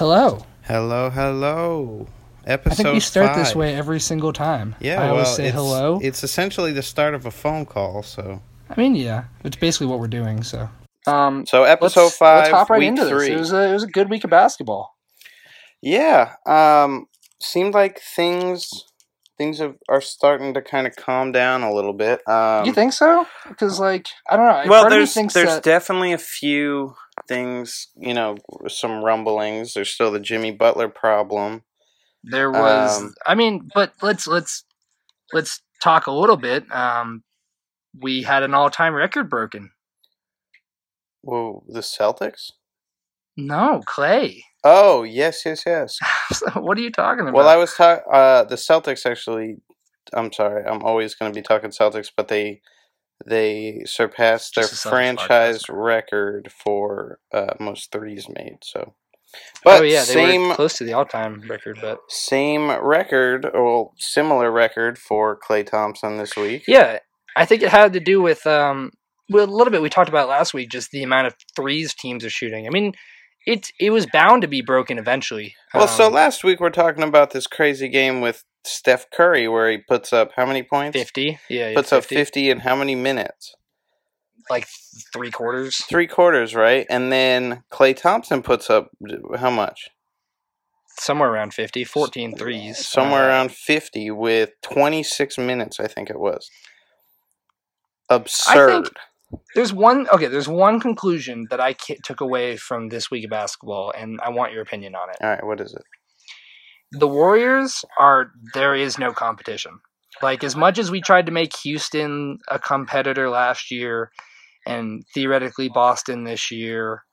Hello. Hello, hello. Episode I think we start this way every single time. Yeah, I always well, say it's, hello. It's essentially the start of a phone call. So, I mean, yeah, it's basically what we're doing. So, um, so episode let's, 5 let's hop right week into three. this. It was a it was a good week of basketball. Yeah, um, seemed like things things have, are starting to kind of calm down a little bit. Um, you think so? Because like I don't know. well, part of me there's there's that, definitely a few things. You know, some rumblings. There's still the Jimmy Butler problem. there was. um, I mean, but let's let's let's talk a little bit. Um, we had an all time record broken. Whoa, the Celtics. No, Klay. Oh yes, yes, yes. what are you talking about? Well, I was talking. Uh, the Celtics actually. I'm sorry. I'm always going to be talking Celtics, but they they surpassed their franchise record for uh, most threes made. So, but oh yeah, they same were close to the all time record, but same record, or similar record for Klay Thompson this week. Yeah, I think it had to do with um, well, a little bit we talked about last week, just the amount of threes teams are shooting. I mean, it it was bound to be broken eventually. Well, so Um, last week we're talking about this crazy game with Steph Curry, where he puts up how many points? fifty, yeah, yeah, Puts up fifty in how many minutes? like three quarters, three quarters, right? And then Klay Thompson puts up how much? somewhere around 50, 14 threes, Somewhere Uh, around 50 with 26 minutes, I think it was. Absurd. There's one okay. There's one conclusion that I took away from this week of basketball, and I want your opinion on it. All right, what is it? The Warriors are there is no competition. Like as much as we tried to make Houston a competitor last year and theoretically Boston this year,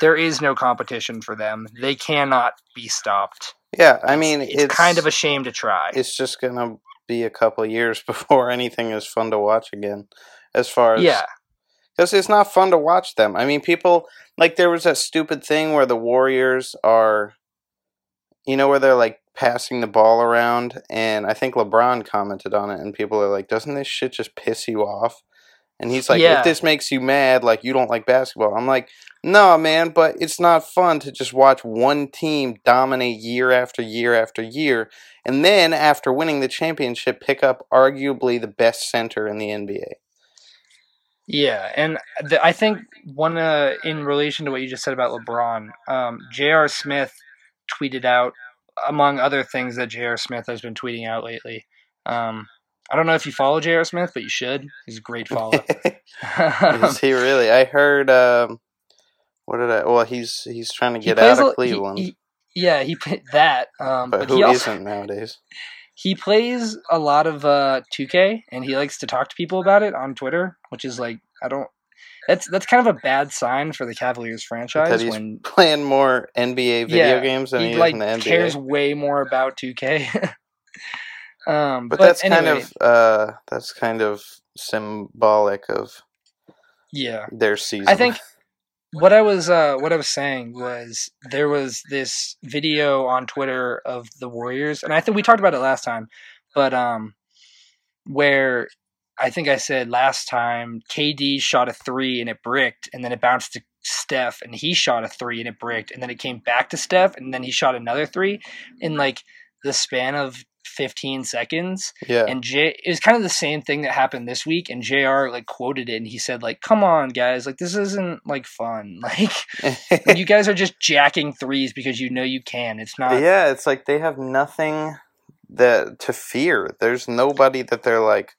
there is no competition for them. They cannot be stopped. Yeah, I mean, it's, kind of a shame to try. It's just going to be a couple of years before anything is fun to watch again. As far as. yeah, Because it's not fun to watch them. I mean, people. Like, there was that stupid thing where the Warriors are. You know, where they're like passing the ball around, and I think LeBron commented on it, and people are like, doesn't this shit just piss you off? And he's like, Yeah. if this makes you mad, like, you don't like basketball. I'm like, no, man, but it's not fun to just watch one team dominate year after year after year, and then after winning the championship, pick up arguably the best center in the NBA. yeah, and th- I think one uh, in relation to what you just said about LeBron, um, J.R. Smith tweeted out, among other things that J.R. Smith has been tweeting out lately. Um, I don't know if you follow J.R. Smith, but you should. He's a great follow. Is he really? I heard. Um, what did I? Well, he's he's trying to get out of Cleveland, he- he- yeah, he put that. Um, but, but, who he also not nowadays? he plays a lot of uh, 2K, and he likes to talk to people about it on Twitter, which is like I don't. That's that's kind of a bad sign for the Cavaliers franchise That he's when Playing more NBA video Yeah, games than he, he is like in the NBA. cares way more about 2K. um, but, but, that's anyway, kind of uh, that's kind of symbolic of yeah. their season. I think what I was uh, what I was saying was there was this video on Twitter of the Warriors, and I think we talked about it last time, but um, where I think I said last time KD shot a three and it bricked, and then it bounced to Steph, and he shot a three and it bricked, and then it came back to Steph, and then he shot another three in like the span of 15 seconds. Yeah, and J it was kind of the same thing that happened this week and JR like quoted it and he said like come on guys like this isn't like fun. Like you guys are just jacking threes because you know you can. It's not yeah, it's like they have nothing that to fear. There's nobody that they're like,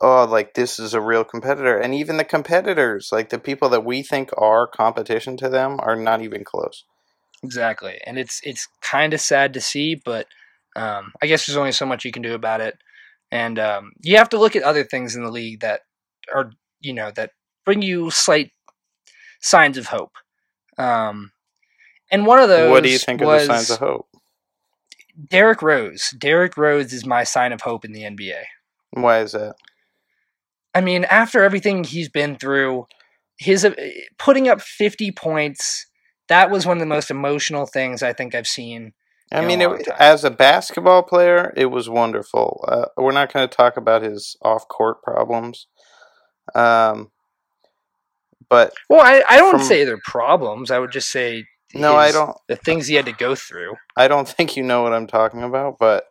oh, like this is a real competitor. And even the competitors, like the people that we think are competition to them, are not even close. exactly and it's it's kind of sad to see but um I guess there's only so much you can do about it and um you have to look at other things in the league that are you know that bring you slight signs of hope um and one of those what do you think was, are the signs of hope? Derrick Rose. Derrick Rose is my sign of hope in the NBA. Why is that? I mean, after everything he's been through, his uh, putting up 50 points, that was one of the most emotional things I think I've seen. I a mean, it, as a basketball player, it was wonderful. Uh, we're not going to talk about his off-court problems, um, but Well, I, I don't From- say they're problems. I would just say No, I don't. The things he had to go through. I don't think you know what I'm talking about, but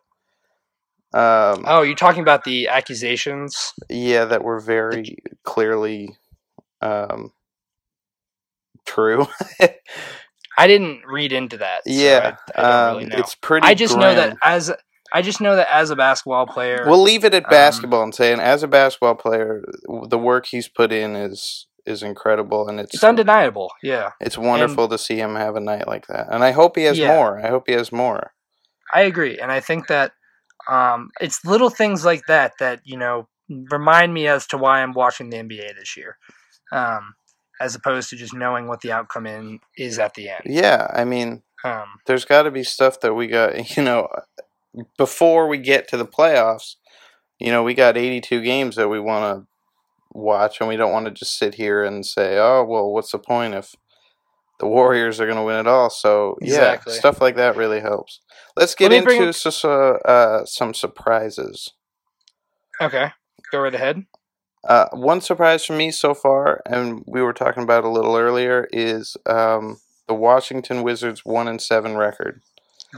um, Oh, you're talking about the accusations? yeah, that were very clearly um, true. I didn't read into that. so yeah, I, I um, really know. it's pretty. I just know that as I just know that as a basketball player, We'll leave it at um, basketball and saying, as a basketball player, the work he's put in is is incredible, and it's it's undeniable. Yeah, it's wonderful to see him have a night like that. And I hope he has Yeah. more. I hope he has more. I agree, and I think that um, it's little things like that that you know remind me as to why I'm watching the NBA this year, um, as opposed to just knowing what the outcome in is at the end. Yeah, I mean, Um, there's got to be stuff that we got, you know, before we get to the playoffs. You know, we got 82 games that we want to watch, and we don't want to just sit here and say, "Oh, well, what's the point if the Warriors are going to win it all?" So Exactly. yeah, stuff like that really helps. Let's get Let into so, uh, some surprises. okay, go right ahead. Uh, one surprise for me so far, and we were talking about a little earlier, is um, the Washington Wizards one and seven record.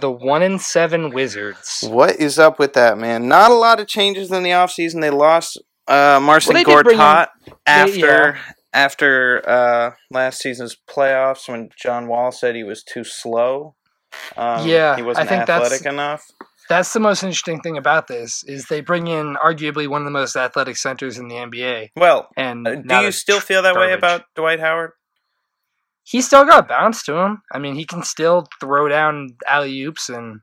The one in seven Wizards. What is up with that, man? Not a lot of changes in the offseason. They lost uh, Marcin Well, they Gortat after yeah. After uh, last season's playoffs when John Wall said he was too slow. Um, Yeah, he wasn't I think that's- athletic enough. That's the most interesting thing about this is they bring in arguably one of the most athletic centers in the NBA, Well, and uh, do you still feel that way about Dwight Howard? He still got bounce to him. I mean, he can still throw down alley oops, and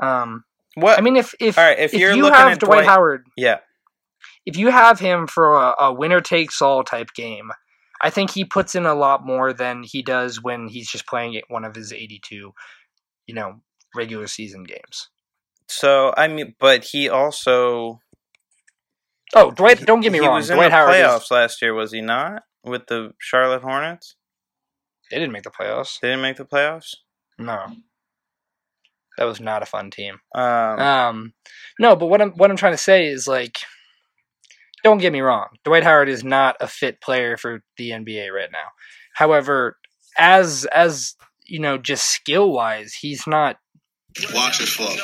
um, What? I mean, if if all right, if, if you're you looking have at Dwight, Dwight, Howard, yeah, if you have him for a, a winner takes all type game, I think he puts in a lot more than he does when he's just playing at one of his 82, you know, regular season games. So I mean, but he also Oh, Dwight! Don't get me he wrong. was in the Howard. playoffs Is, last year, was he not? With the Charlotte Hornets, they didn't make the playoffs. they didn't make the playoffs. No, that was not a fun team. Um, Um, no, but what I'm what I'm trying to say is like, don't get me wrong. Dwight Howard is not a fit player for the NBA right now. However, as as you know, just skill wise, he's not. Watch it flow.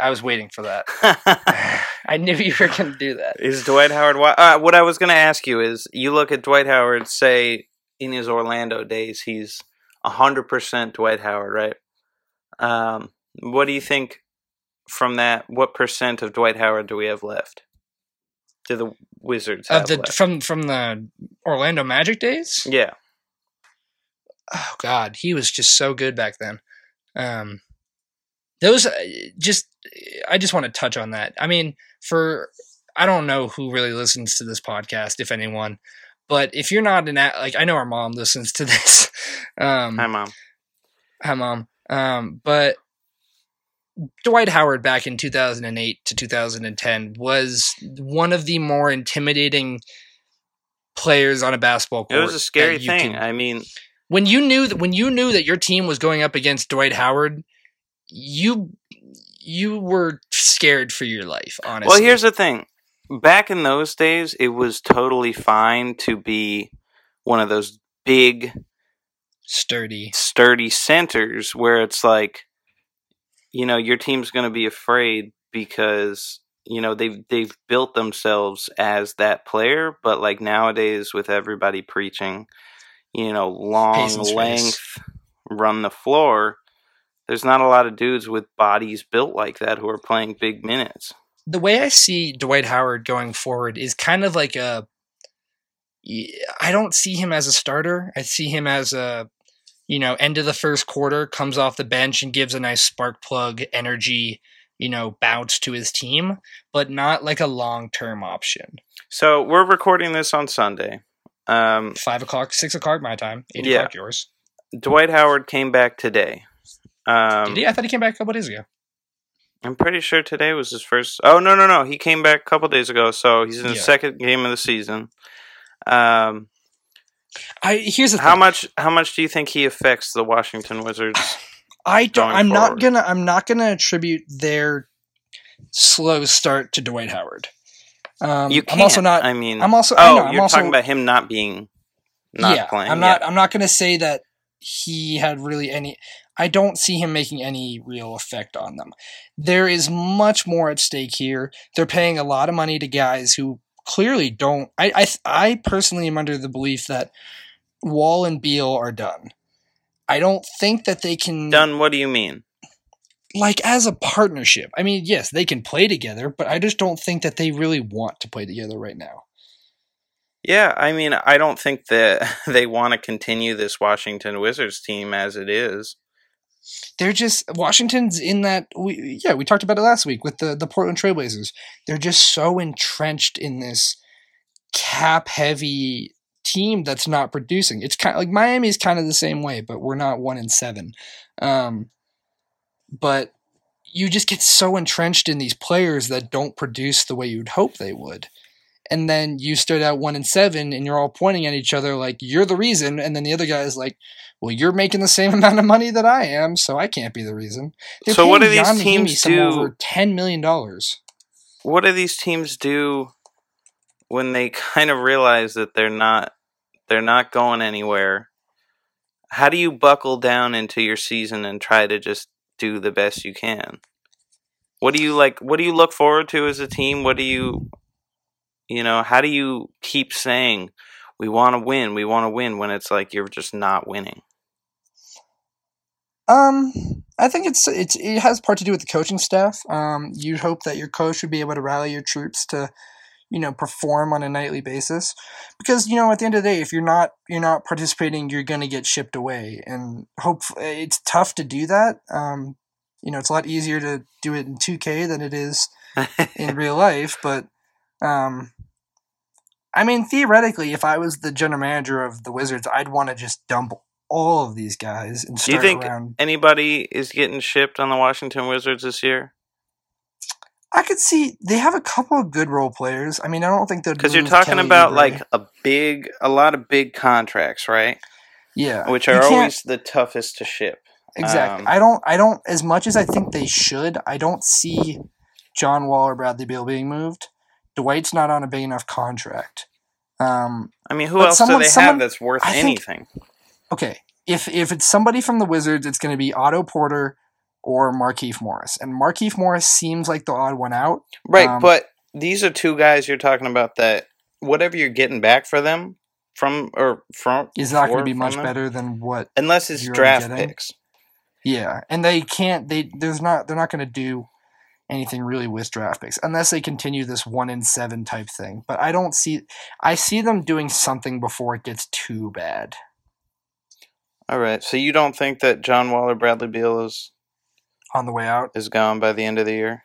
I was waiting for that. I knew you were going to do that. is Dwight Howard? Uh, what I was going to ask you is, you look at Dwight Howard. Say in his Orlando days, he's hundred percent Dwight Howard, right? Um, what do you think from that? What percent of Dwight Howard do we have left? Do the Wizards Of the left? from from the Orlando Magic days. yeah, oh god he was just so good back then um those uh, just i just want to touch on that i mean for i don't know who really listens to this podcast if anyone but if you're not an like i know our mom listens to this um hi mom. hi mom um but dwight howard back in 2008 to 2010 was one of the more intimidating players on a basketball court. It was a scary thing. can- I mean, when you knew that when you knew that your team was going up against Dwight Howard, you you were scared for your life. Honestly, Well, here's the thing. Back in those days, it was totally fine to be one of those big, sturdy. sturdy centers where it's like, you know, your team's going to be afraid because you know they've they've built themselves as that player. But like nowadays, with everybody preaching, you know, long Pace and space. length, run the floor. There's not a lot of dudes with bodies built like that who are playing big minutes. The way I see Dwight Howard going forward is kind of like a. I don't see him as a starter. I see him as a, you know, end of the first quarter, comes off the bench and gives a nice spark plug energy, you know, bounce to his team, but not like a long term option. So we're recording this on Sunday. Um, Five o'clock, six o'clock my time, eight Yeah. o'clock yours. Dwight Howard came back today. Um, Did he? I thought he came back a couple days ago. I'm pretty sure today was his first. Oh no no no! He came back a couple days ago, so he's in the Yeah. second game of the season. Um, I here's the how much how much do you think he affects the Washington Wizards? I don't. I'm not gonna. I'm not gonna attribute their slow start to Dwight Howard. Um, you can't. I'm also not. I mean, I'm also- Oh, know, I'm you're also- talking about him not being not yeah, playing. I'm not. I'm not gonna say that he had really any. I don't see him making any real effect on them. There is much more at stake here. They're paying a lot of money to guys who clearly don't. I I, I personally am under the belief that Wall and Beal are done. I don't think that they can Done. What do you mean? like as a partnership. I mean, yes, they can play together, but I just don't think that they really want to play together right now. Yeah, I mean, I don't think that they want to continue this Washington Wizards team as it is. They're just Washington's in that we yeah, we talked about it last week with the the Portland Trailblazers. They're just so entrenched in this cap heavy team that's not producing. It's kind of like Miami is kind of the same way, but we're not 1 in 7. Um but you just get so entrenched in these players that don't produce the way you'd hope they would. And then you start out one and seven, and you're all pointing at each other like you're the reason. And then the other guy is like, "Well, you're making the same amount of money that I am, so I can't be the reason." They're So what do these teams do- Over ten million dollars. What do these teams do when they kind of realize that they're not they're not going anywhere? How do you buckle down into your season and try to just do the best you can? What do you like what do you look forward to as a team? What do you you know, how do you keep saying we want to win, we want to win when it's like you're just not winning? Um, I think it's it's it has part to do with the coaching staff. Um, you'd hope that your coach would be able to rally your troops to, you know, perform on a nightly basis, because you know at the end of the day, if you're not you're not participating, you're gonna get shipped away, and hope it's tough to do that. Um, you know, it's a lot easier to do it in 2K than it is in real life, but um, I mean, theoretically, if I was the general manager of the Wizards, I'd want to just dump all of these guys and Do you think around. anybody is getting shipped on the Washington Wizards this year? I could see they have a couple of good role players. I mean, I don't think they'd Because you're talking Kelly about Oubre. like a big, a lot of big contracts, right? yeah, Which are always the toughest to ship. exactly. um, I don't. I don't. As much as I think they should, I don't see John Wall or Bradley Beal being moved. Dwight's not on a big enough contract. Um, I mean, who else someone- do they someone- have that's worth I think- anything? okay, if if it's somebody from the Wizards, it's going to be Otto Porter or Markieff Morris, and Markieff Morris seems like the odd one out. Right, um, but these are two guys you're talking about that whatever you're getting back for them from or from Is not going to be much them, better than what unless it's draft getting. picks. Yeah, and they can't. They there's not. They're not going to do anything really with draft picks unless they continue this one in seven type thing. But I don't see. I see them doing something before it gets too bad. All right, so you don't think that John Waller Bradley Beal is On the way out, is gone by the end of the year?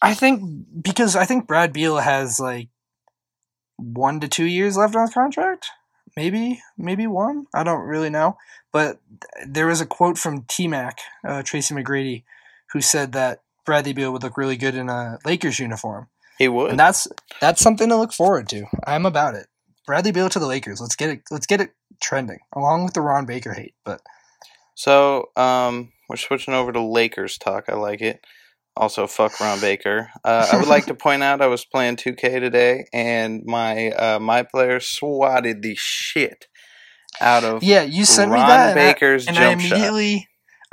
I think because I think Brad Beal has like one to two years left on his contract. Maybe, maybe one. I don't really know. But there was a quote from T Mac, uh, Tracy McGrady, who said that Bradley Beal would look really good in a Lakers uniform. He would. and that's that's something to look forward to. I'm about it. Bradley Beal to the Lakers. Let's get it. Let's get it trending, along with the Ron Baker hate. But So, um, we're switching over to Lakers talk. I like it. Also, fuck Ron Baker. Uh, I would like to point out I was playing 2K today, and my uh, my player swatted the shit out of yeah, you sent Ron me that, and I- Baker's and I, jump shot.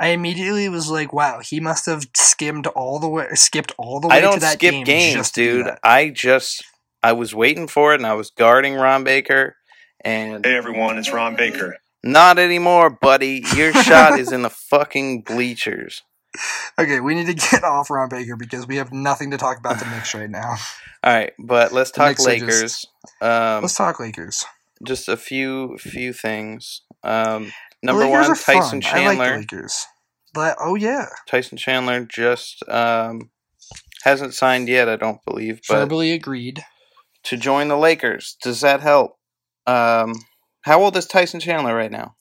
Immediately, I immediately was like, "Wow, he must have skimmed all the way, skipped all the way I to don't that skip game games, just to do dude. I just I was waiting for it, and I was guarding Ron Baker, and Hey everyone, it's Ron Baker. not anymore, buddy. Your shot is in the fucking bleachers. Okay, we need to get off Ron Baker because we have nothing to talk about the Knicks right now. All right, but let's The talk Lakers. just- um, Let's talk Lakers. just a few few things. Um, The number Lakers one, are fun. Tyson I like Chandler. Lakers. But oh yeah, Tyson Chandler just um, hasn't signed yet, I don't believe, but verbally agreed. to join the Lakers. Does that help? Um, how old is Tyson Chandler right now?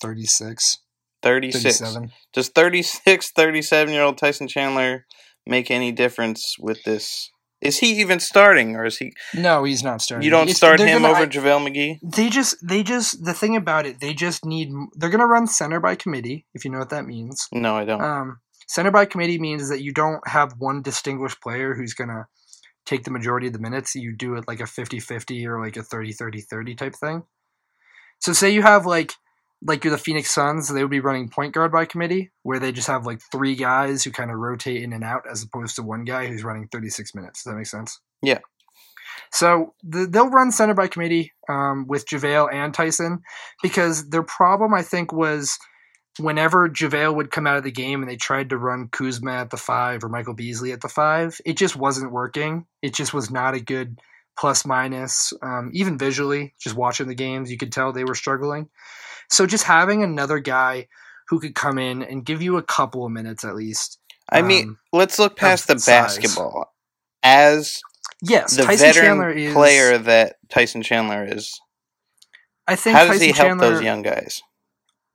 36, 36. 37. Does 36, 37 year old Tyson Chandler make any difference with this? Is he even starting, or is he? No, he's not starting. You don't It's- start him gonna- over I- JaVale McGee? they just, they just. The thing about it, they just need. They're gonna run center by committee, if you know what that means. No, I don't. Um, center by committee means that you don't have one distinguished player who's gonna take the majority of the minutes. You do it like a 50-50 or like a 30-30-30 type thing. So say you have like like you're the Phoenix Suns, they would be running point guard by committee, where they just have like three guys who kind of rotate in and out, as opposed to one guy who's running 36 minutes. Does that make sense? Yeah. So the, they'll run center by committee um, with JaVale and Tyson because their problem, I think, was whenever JaVale would come out of the game and they tried to run Kuzma at the five or Michael Beasley at the five, it just wasn't working. It just was not a good plus minus. Um, even visually, just watching the games, you could tell they were struggling. So just having another guy who could come in and give you a couple of minutes at least. I mean, um, let's look past the size. basketball. As yes, the Tyson veteran Chandler is player that Tyson Chandler is, I think how does Tyson he help Chandler, those young guys?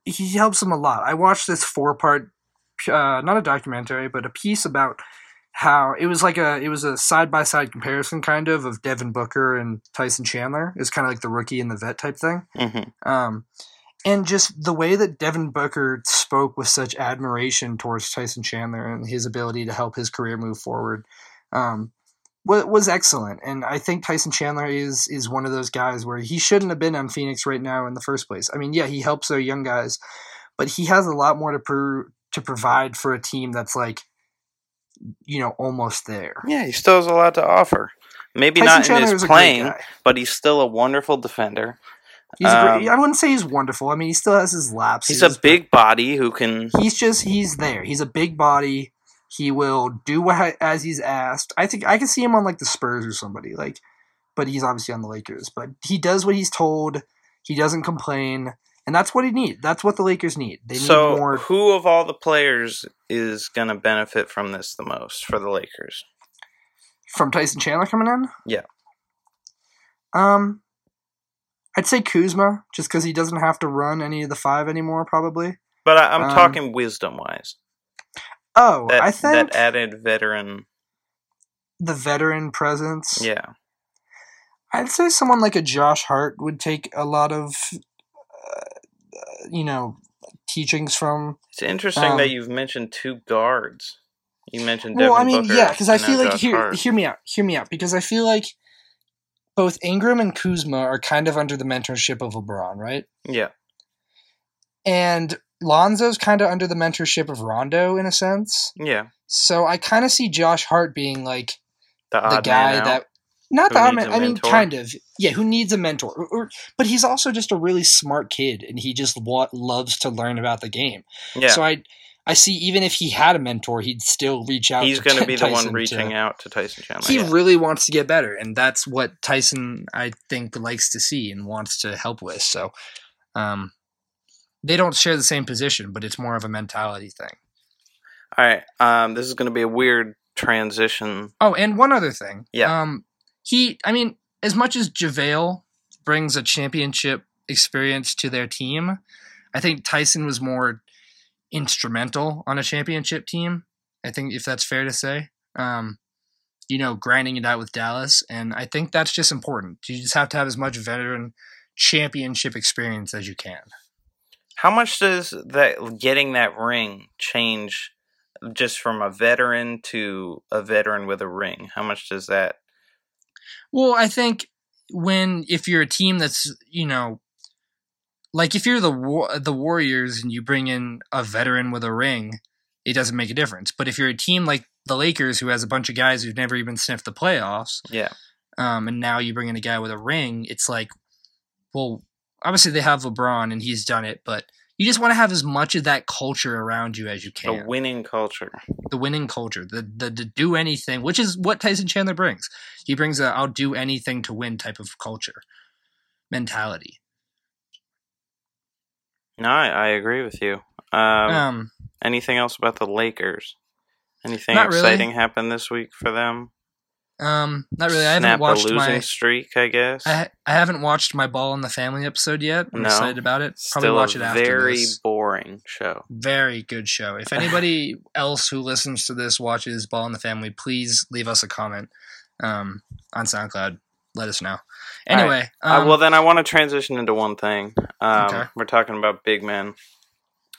he helps them a lot. I watched this four part, uh, not a documentary, but a piece about how it was like a it was a side by side comparison kind of of Devin Booker and Tyson Chandler. It's kind of like the rookie and the vet type thing. hmm Um, and just the way that Devin Booker spoke with such admiration towards Tyson Chandler and his ability to help his career move forward um, was, was excellent. And I think Tyson Chandler is is one of those guys where he shouldn't have been on Phoenix right now in the first place. I mean, yeah, he helps their young guys, but he has a lot more to pro- to provide for a team that's like, you know, almost there. Yeah, he still has a lot to offer. Maybe Tyson not in Chandler is his playing, but he's still a wonderful defender. He's great, Um, I wouldn't say he's wonderful. I mean, he still has his lapses. He's a big body who can. he's just he's there. He's a big body. He will do what as he's asked. I think I can see him on like the Spurs or somebody like, but he's obviously on the Lakers. But he does what he's told. He doesn't complain, and that's what he need. That's what the Lakers need. They need So, more who of all the players is going to benefit from this the most for the Lakers? from Tyson Chandler coming in. Yeah. Um, I'd say Kuzma just because he doesn't have to run any of the five anymore. Probably. But I, I'm Um, talking wisdom wise. Oh, That I think that added veteran. the veteran presence. Yeah. I'd say someone like a Josh Hart would take a lot of, uh, you know, teachings from. It's interesting Um, that you've mentioned two guards. You mentioned Devin well, I mean, Booker yeah, because I feel like Josh hear Hart. hear me out, hear me out, because I feel like both Ingram and Kuzma are kind of under the mentorship of LeBron, right? Yeah. And Lonzo's kind of under the mentorship of Rondo in a sense. Yeah. So I kind of see Josh Hart being like The, the guy that not the odd man, I mean kind of yeah who needs a mentor or, or- but he's also just a really smart kid and he just wa- loves to learn about the game Yeah. so i i see even if he had a mentor he'd still reach out He's going to be the one reaching to- out to Tyson Chandler. he yeah. really wants to get better and that's what tyson i think likes to see and wants to help with so um they don't share the same position but it's more of a mentality thing All right. Um, this is going to be a weird transition. Oh, and one other thing. Yeah. Um, he, I mean, as much as JaVale brings a championship experience to their team, I think Tyson was more instrumental on a championship team. I think if that's fair to say. Um, you know, grinding it out with Dallas, and I think that's just important. You just have to have as much veteran championship experience as you can. How much does that getting that ring change just from a veteran to a veteran with a ring? How much does that? Well, I think when if you're a team that's you know, like if you're the Wa- the Warriors and you bring in a veteran with a ring, it doesn't make a difference. But if you're a team like the Lakers who has a bunch of guys who've never even sniffed the playoffs, Yeah. um, and now you bring in a guy with a ring, it's like, well, obviously they have LeBron and he's done it, but you just want to have as much of that culture around you as you can. The winning culture. the winning culture, the, the the do anything, which is what Tyson Chandler brings. He brings a I'll do anything to win type of culture mentality. No, I, I agree with you. Um, Um, anything else about the Lakers? Anything Not really. exciting happened this week for them? um, not really. I haven't Snap a watched losing my streak, I guess. I, I haven't watched my Ball in the Family episode yet. I'm No. excited about it. Probably watch a it after very this. boring show. Very good show. If anybody else who listens to this watches Ball in the Family, please leave us a comment um, on SoundCloud. Let us know. Anyway, uh, um, well, then I want to transition into one thing. Um, Okay. We're talking about big men.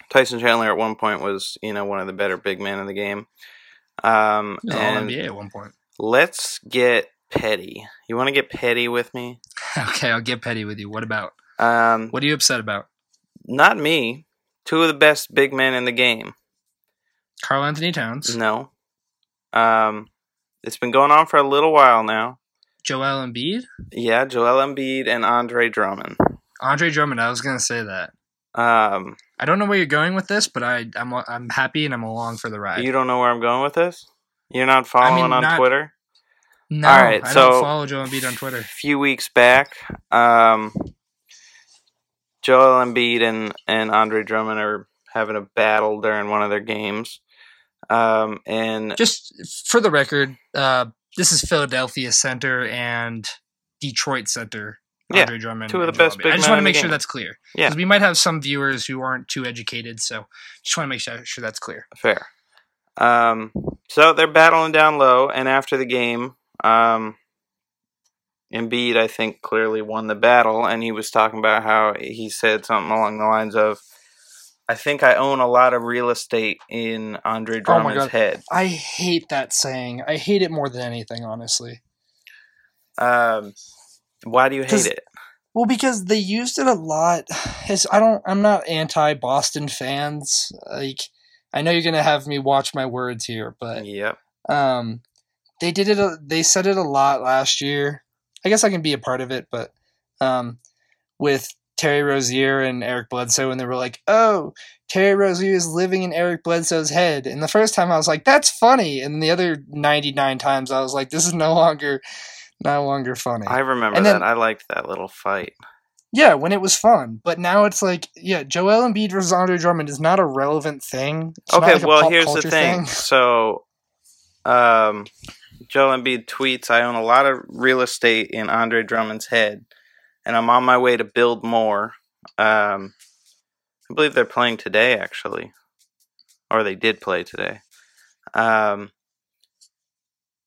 Tyson Chandler at one point was, you know, one of the better big men in the game. Um, he was all and NBA at one point. let's get petty. You want to get petty with me? okay, I'll get petty with you. What about? Um, What are you upset about? not me. Two of the best big men in the game. Carl Anthony Towns, No. Um, it's been going on for a little while now. Joel Embiid, Yeah, Joel Embiid and Andre Drummond. Andre Drummond. I was gonna say that. Um, I don't know where you're going with this, but I I'm I'm happy and I'm along for the ride. you don't know where I'm going with this? You're not following on not- Twitter? no, all right, I so- don't follow Joel Embiid on Twitter. A few weeks back, um, Joel Embiid and, and Andre Drummond are having a battle during one of their games. Um, and Just for the record, uh, this is Philadelphia center and Detroit center. Yeah, Andre Drummond. two of the best big I just want to make sure game. that's clear. Yeah. Because we might have some viewers who aren't too educated, so just want to make sure, sure that's clear. Fair. Um, so they're battling down low, and after the game, um, Embiid, I think, clearly won the battle, and he was talking about how he said something along the lines of, "I think I own a lot of real estate in Andre Drummond's God. head." I hate that saying. I hate it more than anything, honestly. Um, why do you hate it? Well, because they used it a lot. It's, I don't. I'm not anti Boston fans. Like, I know you're gonna have me watch my words here, but Yep. um, they did it. A, they said it a lot last year. I guess I can be a part of it, but um, with Terry Rozier and Eric Bledsoe, and they were like, "Oh, Terry Rozier is living in Eric Bledsoe's head." And the first time I was like, "That's funny," and the other 99 times I was like, "This is no longer, no longer funny." I remember And then- that. I liked that little fight. Yeah, when it was fun, but now it's like, yeah, Joel Embiid versus Andre Drummond is not a relevant thing. It's okay, like well, here's the culture thing. So, um, Joel Embiid tweets, "I own a lot of real estate in Andre Drummond's head, and I'm on my way to build more." Um, I believe they're playing today, actually, or they did play today. Um,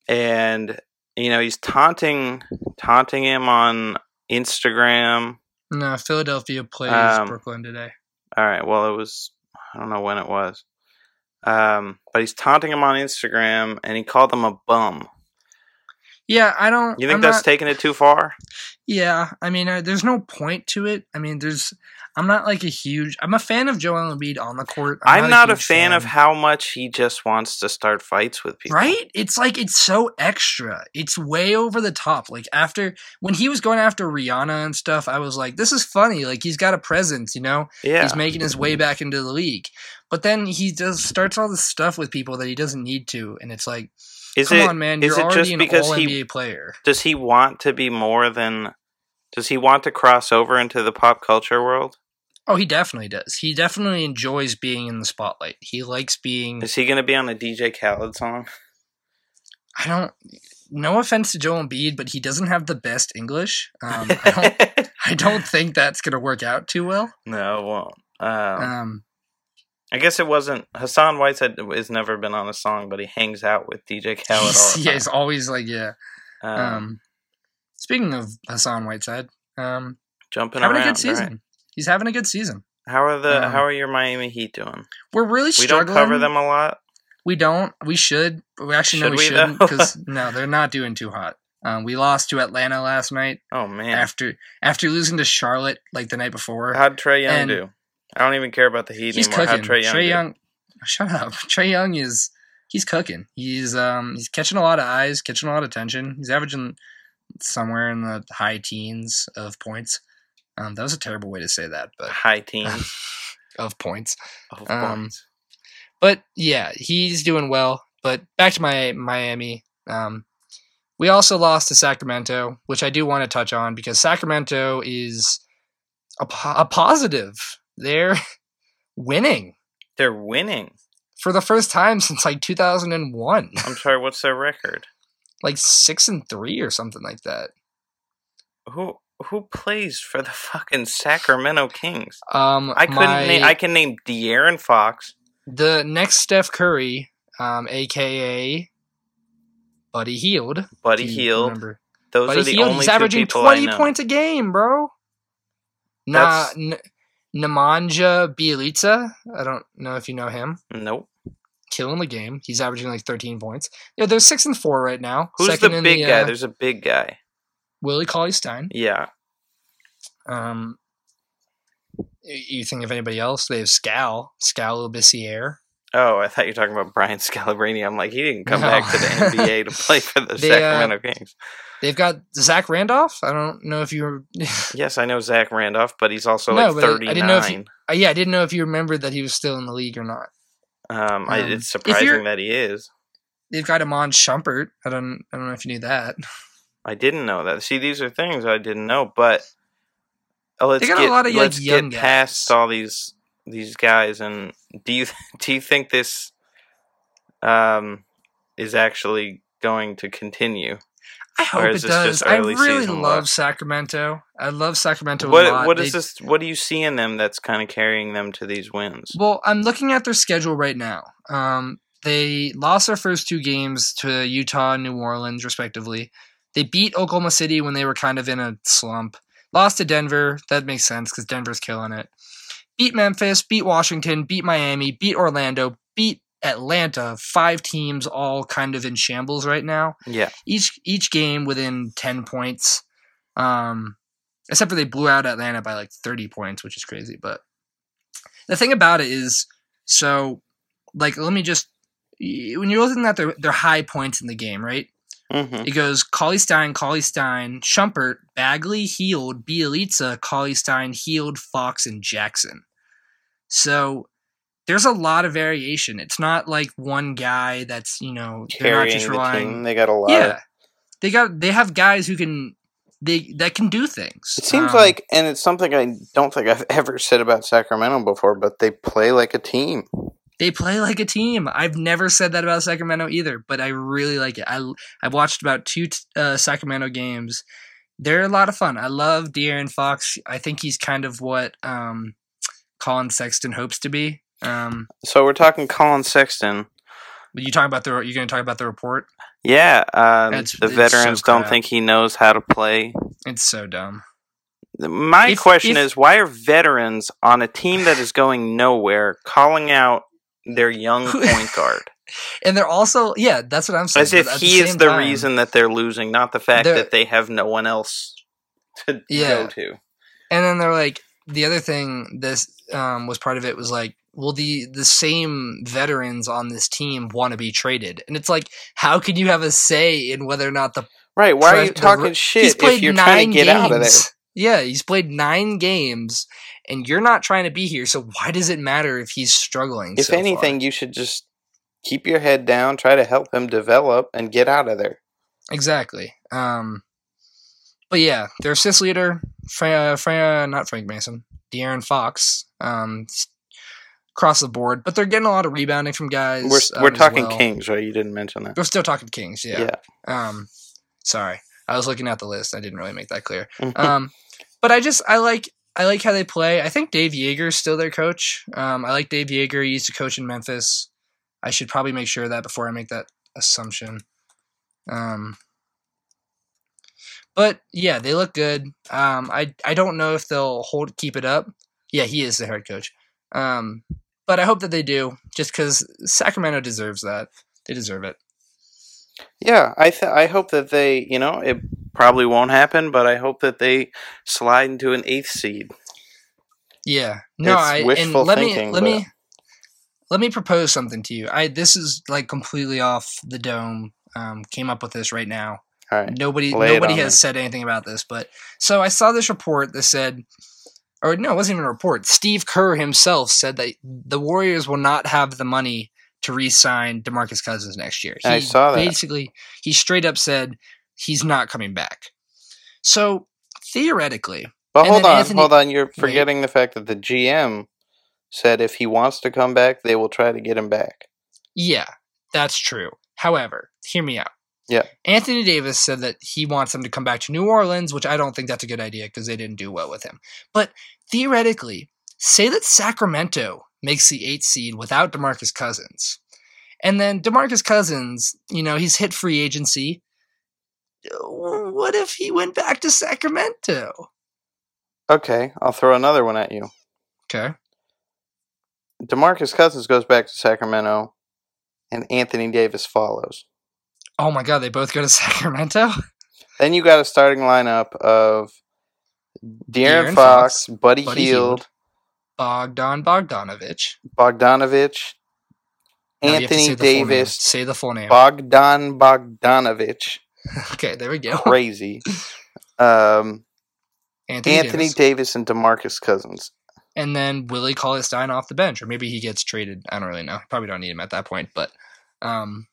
and you know he's taunting, taunting him on Instagram. No, Philadelphia plays Um, Brooklyn today. All right. Well, it was. I don't know when it was. Um, but he's taunting him on Instagram, and he called him a bum. Yeah, I don't. You think I'm that's not- taking it too far? Yeah, I mean, uh, there's no point to it. I mean, there's. I'm not like a huge. I'm a fan of Joel Embiid on the court. I'm, not, a huge fan, of how much he just wants to start fights with people. Right? It's like it's so extra. It's way over the top. Like after when he was going after Rihanna and stuff, I was like, this is funny. Like he's got a presence, you know? Yeah. He's making his way back into the league. But then he does starts all this stuff with people that he doesn't need to, and it's like, Is come it? on, man, is you're it already just an because all he- NBA player. Does he want to be more than? Does he want to cross over into the pop culture world? Oh, he definitely does. He definitely enjoys being in the spotlight. He likes being. Is he going to be on a DJ Khaled song? I don't. No offense to Joel Embiid, but he doesn't have the best English. Um, I don't. I don't think that's gonna work out too well. no, it won't. Um, Um, I guess it wasn't. Hassan Whiteside has never been on a song, but he hangs out with DJ Khaled all yeah, he's always like, yeah. Um, Um, speaking of Hassan Whiteside, um, jumping having around. a good season. right? He's having a good season. How are the Um, How are your Miami Heat doing? We're really struggling. We don't cover them a lot. We don't. We should. We actually Should no, we, we, shouldn't because no, they're not doing too hot. Um, we lost to Atlanta last night Oh man, after after losing to Charlotte like the night before. how'd Trae Young and- do? I don't even care about the Heat he's anymore. cooking. How'd Trae Young? Trae? Young, shut up. Trae Young is he's cooking. He's um he's catching a lot of eyes, catching a lot of attention. He's averaging somewhere in the high teens of points. Um, that was a terrible way to say that, but high teens of points. of Um, points. But yeah, he's doing well. But back to my Miami. Um, we also lost to Sacramento, which I do want to touch on because Sacramento is a, po- a positive. They're winning They're winning. for the first time since like 2001, I'm sorry. What's their record? like six and three or something like that. Who Who plays for the fucking Sacramento Kings? Um, I couldn't. my- name I can name De'Aaron Fox. the next Steph Curry, um, aka Buddy Hield. Buddy if you Hield. remember. Those Buddy are the Hield, only he's two averaging people 20 I know. points a game, bro. Nah, N- Nemanja Bjelica. I don't know if you know him. Nope. Killing the game. He's averaging like 13 points. Yeah, they're six and four right now. Who's Second the big guy? uh, There's a big guy. Willie Cauley Stein. Yeah. Um, You think of anybody else? They have Skal, Skal Labissiere. Oh, I thought you were talking about Brian Scalabrine. I'm like, he didn't come No. back to the NBA to play for the They, uh, Sacramento Kings. They've got Zach Randolph. I don't know if you were. Yes, I know Zach Randolph, but he's also No, like but I- I 39. didn't know if you- Uh, yeah, I didn't know if you remembered that he was still in the league or not. um, I, um, it's if surprising that he is. They've got Iman Shumpert. I don't. I don't know if you knew that. I didn't know that. See, these are things I didn't know, but uh, let's got a get lot of, like, let's young get past all these these guys. And do you do you think this um is actually going to continue? I hope it does. I really love luck? Sacramento. I love Sacramento a What lot. what is They- this? What do you see in them that's kind of carrying them to these wins? Well, I'm looking at their schedule right now. Um, they lost their first two games to Utah and New Orleans, respectively. They beat Oklahoma City when they were kind of in a slump. Lost to Denver. That makes sense because Denver's killing it. Beat Memphis, beat Washington, beat Miami, beat Orlando, beat Atlanta. Five teams all kind of in shambles right now. Yeah, Each each game within ten points. Um, except for they blew out Atlanta by like thirty points, which is crazy. But the thing about it is, so like let me just when you're looking at their their high points in the game, right? Hmm It goes Cauley Stein, Cauley Stein, Shumpert, Bagley, Hield, Bjelica, Cauley Stein, Hield, Fox, and Jackson. So there's a lot of variation. It's not like one guy that's you know they're not carrying just the relying. team. They got a lot. Yeah, Of, they got they have guys who can they that can do things. it seems Um, like, and it's something I don't think I've ever said about Sacramento before, but they play like a team. They play like a team. I've never said that about Sacramento either, but I really like it. I I've watched about two uh, Sacramento games. They're a lot of fun. I love De'Aaron Fox. I think he's kind of what um, Collin Sexton hopes to be. Um, So we're talking Collin Sexton. but you talking about the you're going to talk about the report? Yeah, um, That's- the veterans so don't think he knows how to play. It's so dumb. My If- question if- is, why are veterans on a team that is going nowhere calling out their young point guard And they're also yeah, that's what I'm saying. as if he is the time- reason that they're losing, not the fact that they have no one else to Yeah. go to? And then they're like, the other thing this um, was part of it was like, well, the the same veterans on this team want to be traded, and it's like, how can you have a say in whether or not the Right? Why are you talking Ro- shit he's played if you're nine trying to get games. out of there? Yeah, he's played nine games, and you're not trying to be here. So why does it matter if he's struggling? If so far? anything, you should just keep your head down, try to help him develop, and get out of there. exactly. Um, but yeah, their assist leader, Freya, Freya, not Frank Mason, De'Aaron Fox. Um, across the board, but they're getting a lot of rebounding from guys. We're um, we're talking well. Kings, right? You didn't mention that. We're still talking Kings, yeah. Yeah. Um, sorry, I was looking at the list. I didn't really make that clear. Mhm. Um, but I just I like I like how they play. I think Dave Joerger is still their coach. Um, I like Dave Joerger. He used to coach in Memphis. I should probably make sure of that before I make that assumption. Um, but yeah, they look good. Um, I I don't know if they'll hold keep it up. Yeah, he is the head coach. Um, but I hope that they do, just because Sacramento deserves that. They deserve it. Yeah, I th- I hope that they, you know, it probably won't happen, but I hope that they slide into an eighth seed. Yeah. No, It's I and let thinking, me let but- me let me propose something to you. I this is like completely off the dome. Um, came up with this right now. All right. Nobody nobody has me. said anything about this, but so I saw this report that said or no, it wasn't even a report. Steve Kerr himself said that the Warriors will not have the money to re-sign DeMarcus Cousins next year. He I saw that. Basically, he straight up said he's not coming back. So theoretically, But hold on, Anthony- hold on. You're forgetting the fact that the GM said if he wants to come back, they will try to get him back. Yeah, that's true. However, hear me out. Yeah. Anthony Davis said that he wants him to come back to New Orleans, which I don't think that's a good idea because they didn't do well with him. But theoretically, say that Sacramento makes the eighth seed without DeMarcus Cousins. And then DeMarcus Cousins, you know, he's hit free agency. What if he went back to Sacramento? Okay, I'll throw another one at you. Okay. DeMarcus Cousins goes back to Sacramento, and Anthony Davis follows. Oh my God, they both go to Sacramento? Then you got a starting lineup of De'Aaron De'Aaron Fox, Fox, Buddy, Buddy Hield, Bogdan Bogdanovich. Bogdanovich, No, you have to Anthony say the. Davis, Say the full name. Bogdan Bogdanovich, okay, there we go. crazy. um, Anthony, Anthony Davis. Davis and Demarcus Cousins. and then Willie Cauley Stein off the bench, or maybe he gets traded. I don't really know. Probably don't need him at that point, but um,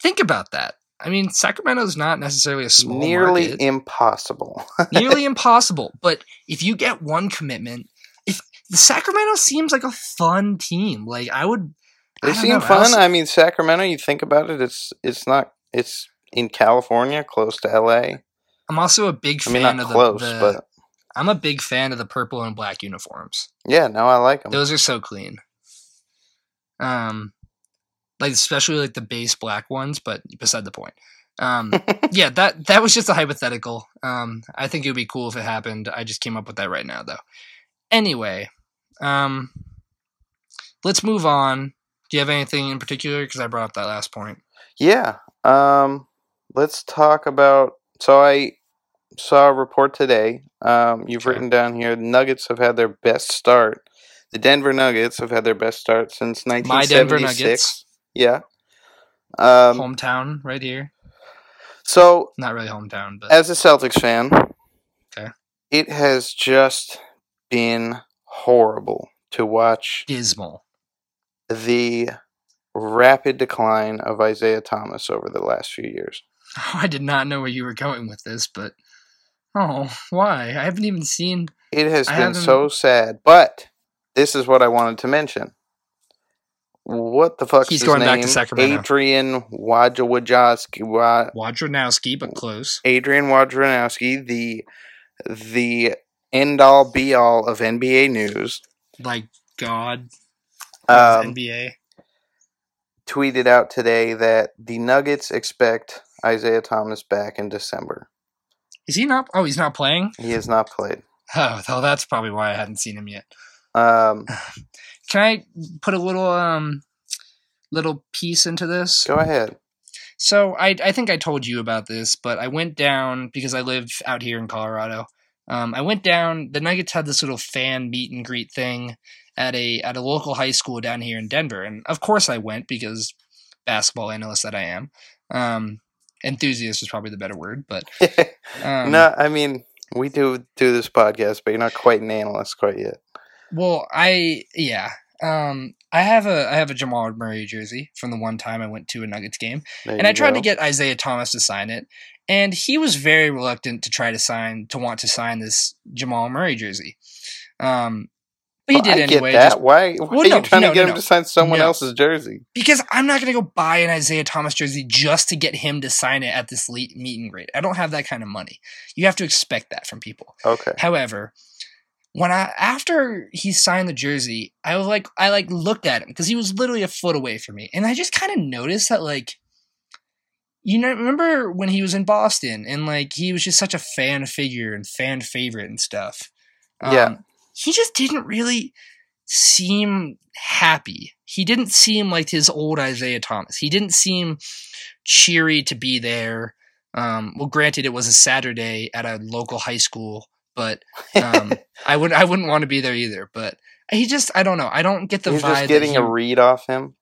think about that. I mean, Sacramento's not necessarily a small Nearly market. impossible. nearly impossible. But if you get one commitment, Sacramento seems like a fun team, like I would. I They seem know, I fun. also- I mean, Sacramento. You think about it. It's it's not. It's in California, close to L.A. I'm also a big fan I mean, not of the, close, the- but I'm a big fan of the purple and black uniforms. yeah. No, I like them. Those are so clean. Um, like especially like the base black ones, but beside the point. Um, yeah, that that was just a hypothetical. Um, I think it would be cool if it happened. I just came up with that right now, though. Anyway, um, let's move on. Do you have anything in particular? Because I brought up that last point. Yeah. Um, let's talk about. So I saw a report today. Um, you've Okay. written down here. The Nuggets have had their best start. The Denver Nuggets have had their best start since My 1976. Denver Nuggets, Yeah. Um, hometown, right here. so Not really hometown, but as a Celtics fan, Okay. it has just been horrible to watch dismal. the rapid decline of Isaiah Thomas over the last few years. I did not know where you were going with this, but oh, why? I haven't even seen. It has I been haven't- so sad. But this is what I wanted to mention. What the fuck He's is his going name? back to Sacramento. Adrian Wojciechowski. Wa- Wojnarowski, but close. Adrian Wojnarowski, the the end all be all of NBA news, Like God, um, NBA. tweeted out today that the Nuggets expect Isaiah Thomas back in December. Is he not? Oh, he's not playing. He has not played. Oh, well, that's probably why I hadn't seen him yet. Um, Can I put a little um little piece into this? go ahead. So I I think I told you about this, but I went down because I live out here in Colorado. Um, I went down. The Nuggets had this little fan meet and greet thing at a at a local high school down here in Denver, and of course I went because basketball analyst that I am. Um, enthusiast is probably the better word, but um, no, I mean we do do this podcast, but you're not quite an analyst quite yet. Well, I yeah. Um, I have a I have a Jamal Murray jersey from the one time I went to a Nuggets game, There and I tried go. to get Isaiah Thomas to sign it, and he was very reluctant to try to sign to want to sign this Jamal Murray jersey. Um, but he did anyway, Get that? just Why? Why Well, are no, you trying no, to get no, him no. to sign someone No. else's jersey? because I'm not going to go buy an Isaiah Thomas jersey just to get him to sign it at this late meet and greet. I don't have that kind of money. You have to expect that from people. Okay. However, when I after he signed the jersey, I was like I like looked at him because he was literally a foot away from me, and I just kind of noticed that like, you know, remember when he was in Boston and like he was just such a fan figure and fan favorite and stuff. Um, Yeah. he just didn't really seem happy. He didn't seem like his old Isaiah Thomas. He didn't seem cheery to be there. Um, well, granted, it was a Saturday at a local high school, but um, I would I wouldn't want to be there either. But he just I don't know. I don't get the You're vibe. just getting he- a read off him.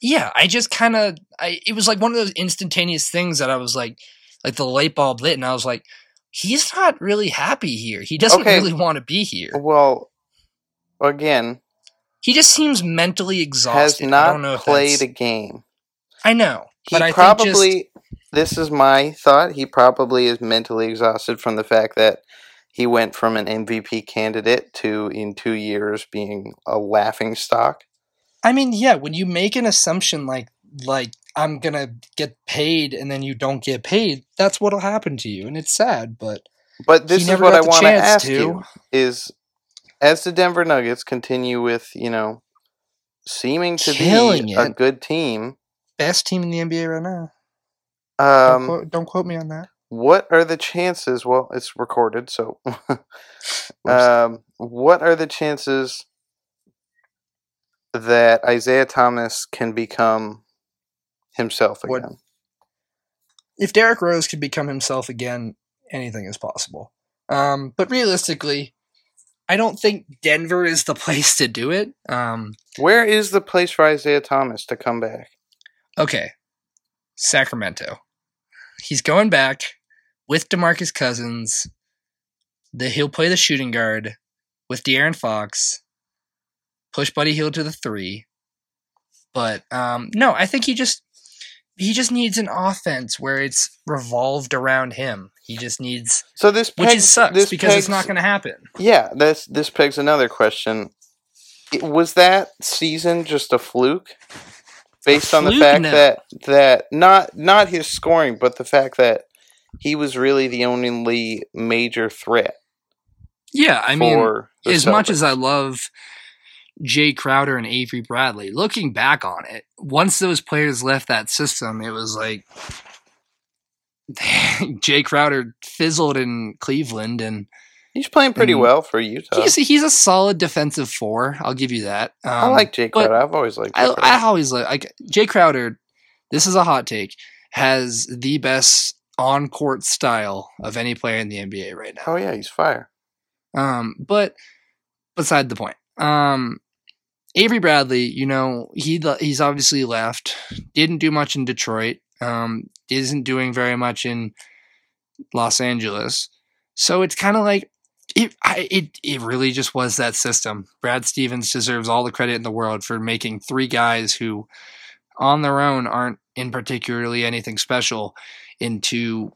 Yeah, I just kind of I it was like one of those instantaneous things that I was like like the light bulb lit and I was like he's not really happy here. He doesn't Okay. really want to be here. Well, again, He just seems mentally has exhausted. I don't know played a game. I know, He but I probably. think just this is my thought. He probably is mentally exhausted from the fact that he went from an MVP candidate to in two years being a laughing stock. I mean, yeah, when you make an assumption like like I'm gonna get paid and then you don't get paid, that's what'll happen to you, and it's sad. But But this is what I want to ask to. you: is as the Denver Nuggets continue with you know seeming to Killing be a good team, best team in the NBA right now. Don't, um, quote, don't quote me on that. what are the chances? Well, it's recorded, so um, what are the chances that Isaiah Thomas can become himself What- again? if Derrick Rose could become himself again, anything is possible. Um, but realistically, I don't think Denver is the place to do it. Um, Where is the place for Isaiah Thomas to come back? okay, Sacramento. He's going back with Demarcus Cousins. The he'll play the shooting guard with De'Aaron Fox. Push Buddy Hield to the three. But um, no, I think he just he just needs an offense where it's revolved around him. He just needs So this which pegs- is sucks this because it's not going to happen. Yeah, this this pegs another question. It- Was that season just a fluke? Based on the fact No. that that not not his scoring, but the fact that he was really the only major threat Yeah, I mean, as much as I love Jae Crowder and Avery Bradley, looking back on it, once those players left that system, it was like Jae Crowder fizzled in Cleveland, and he's playing pretty and well for Utah. he's he's a solid defensive four. I'll give you that. Um, I like Jae Crowder. I've always liked. Jae I, Crowder. I always like, like Jae Crowder. This is a hot take. Has the best on court style of any player in the NBA right now. oh yeah, he's fire. Um, but beside the point. Um, Avery Bradley, you know, he he's obviously left. Didn't do much in Detroit. Um, isn't doing very much in Los Angeles. So it's kind of like it, I, it. It really just was that system. Brad Stevens deserves all the credit in the world for making three guys who, on their own, aren't in particularly anything special, into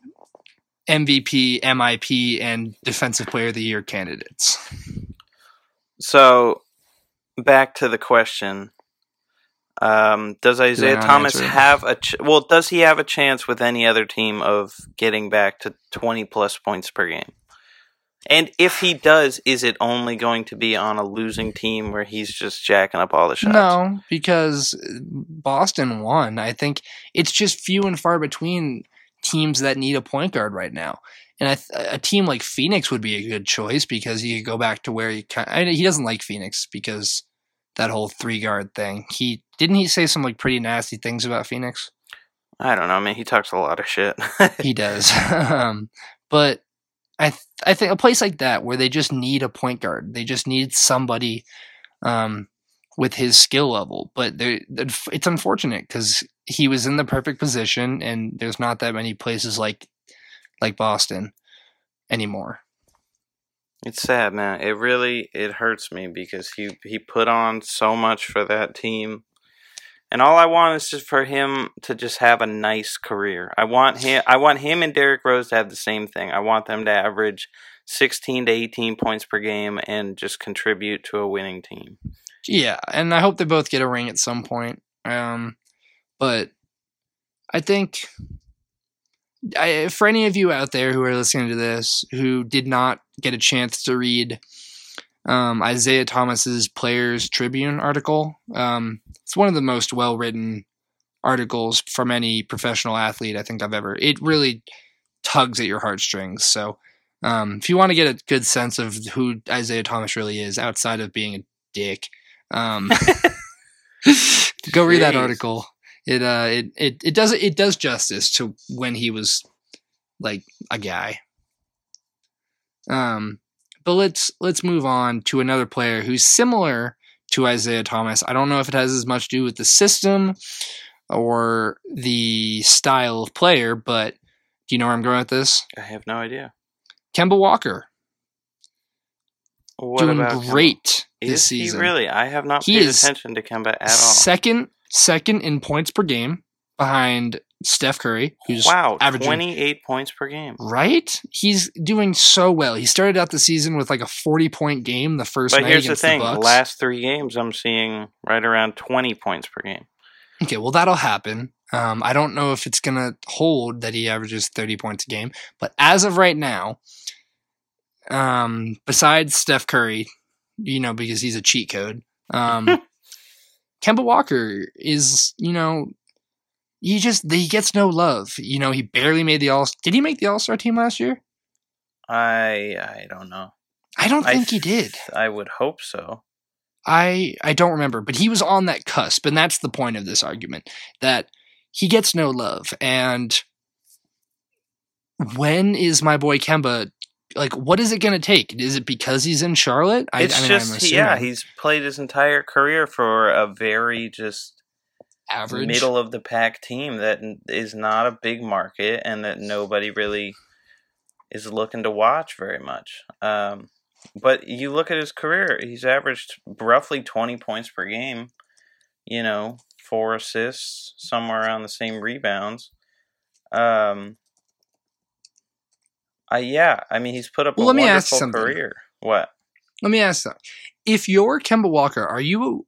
MVP, MIP, and Defensive Player of the Year candidates. So, back to the question: um, Does Isaiah Thomas answer have a ch- well? Does he have a chance with any other team of getting back to twenty plus points per game? And if he does, is it only going to be on a losing team where he's just jacking up all the shots? No, because Boston won. I think it's just few and far between teams that need a point guard right now. And I th- a team like Phoenix would be a good choice because he could go back to where he kind I, he doesn't like Phoenix because that whole three guard thing. He didn't he say some like pretty nasty things about Phoenix. I don't know. I mean, he talks a lot of shit. He does. um, but I th- I think a place like that where they just need a point guard, they just need somebody um, with his skill level. But it's unfortunate because he was in the perfect position, and there's not that many places like like Boston anymore. It's sad, man. It really it hurts me because he he put on so much for that team. And all I want is just for him to just have a nice career. I want him I want him and Derrick Rose to have the same thing. I want them to average 16 to 18 points per game and just contribute to a winning team. Yeah, and I hope they both get a ring at some point. Um, but I think I, for any of you out there who are listening to this who did not get a chance to read um, Isaiah Thomas's Players Tribune article, um, it's one of the most well written articles from any professional athlete I think I've ever. It really tugs at your heartstrings. So um, if you want to get a good sense of who Isaiah Thomas really is outside of being a dick, um, go read that article. It uh it, it it does it does justice to when he was like a guy. Um but let's let's move on to another player who's similar to Isaiah Thomas. I don't know if it has as much to do with the system or the style of player, but do you know where I'm going with this? I have no idea. Kemba Walker What doing about Kemba? great Is this he season. really? I have not He paid attention to Kemba at all. Second second in points per game behind Steph Curry, who's wow, averaging 28 points per game. right. He's doing so well. He started out the season with like a forty point game the first But night here's the against thing: the last three games, I'm seeing right around 20 points per game. Okay, well that'll happen. Um, I don't know if it's gonna hold that he averages thirty points a game, but as of right now, um, besides Steph Curry, you know, because he's a cheat code, um, Kemba Walker is, you know, he just he gets no love. You know, he barely made the all. Did he make the All Star team last year? I I don't know. I don't I think he did. I would hope so. I I don't remember, but he was on that cusp, and that's the point of this argument that he gets no love. And when is my boy Kemba like what is it going to take? Is it because he's in Charlotte? I, it's I mean, just yeah, he's played his entire career for a very just average. middle of the pack team that is not a big market and that nobody really is looking to watch very much. Um, but you look at his career; he's averaged roughly twenty points per game. You know, four assists, somewhere around the same rebounds. Um, I yeah, I mean he's put up Well, a let me ask wonderful something. career. What? Let me ask that: If you're Kemba Walker, are you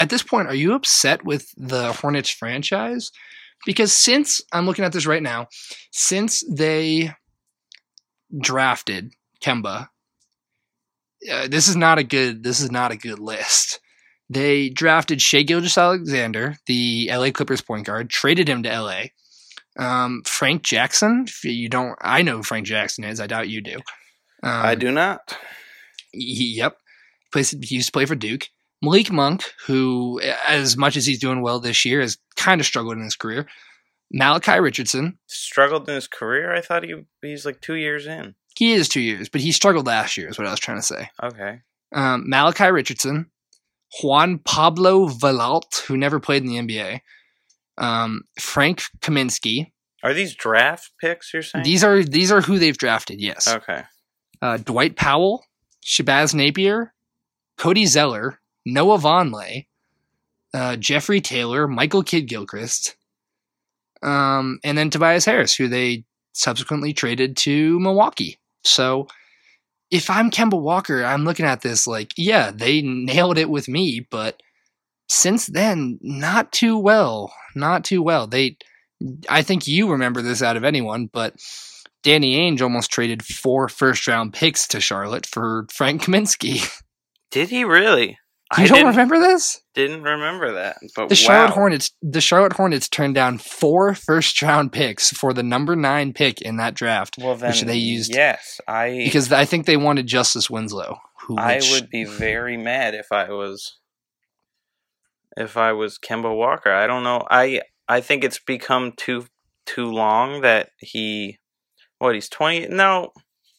at this point? Are you upset with the Hornets franchise? Because since I'm looking at this right now, since they drafted Kemba, uh, this is not a good. This is not a good list. They drafted Shai Gilgeous Alexander, the LA Clippers point guard, traded him to LA. Um, Frank Jackson, if you don't, I know who Frank Jackson is. I doubt you do. Um, I do not. he, yep. Plays, he used to play for Duke. Malik Monk, who, as much as he's doing well this year, has kind of struggled in his career. Malachi Richardson. Struggled in his career. I thought he he's like two years in. He is two years, but he struggled last year, is what I was trying to say. Okay. Um, Malachi Richardson. Juan Pablo Vaulet, who never played in the NBA. Um, Frank Kaminsky. Are these draft picks you're saying? These are these are who they've drafted. Yes. Okay. uh, Dwight Powell, Shabazz Napier, Cody Zeller, Noah Vonleh, uh, Jeffrey Taylor, Michael Kidd Gilchrist, um, and then Tobias Harris, who they subsequently traded to Milwaukee. So if I'm Kemba Walker, I'm looking at this like, yeah, they nailed it with me, but since then, not too well. Not too well. They, I think you remember this out of anyone, but Danny Ainge almost traded four first round picks to Charlotte for Frank Kaminsky. Did he really? You I don't remember this? didn't remember that. But The Charlotte. Hornets the Charlotte Hornets turned down four first round picks for the number nine pick in that draft. well, then, which they used- Yes, I Because I think they wanted Justice Winslow. Who I which- would be very mad if I was if I was Kemba Walker. I don't know. I I think it's become too too long that he what he's twenty. No,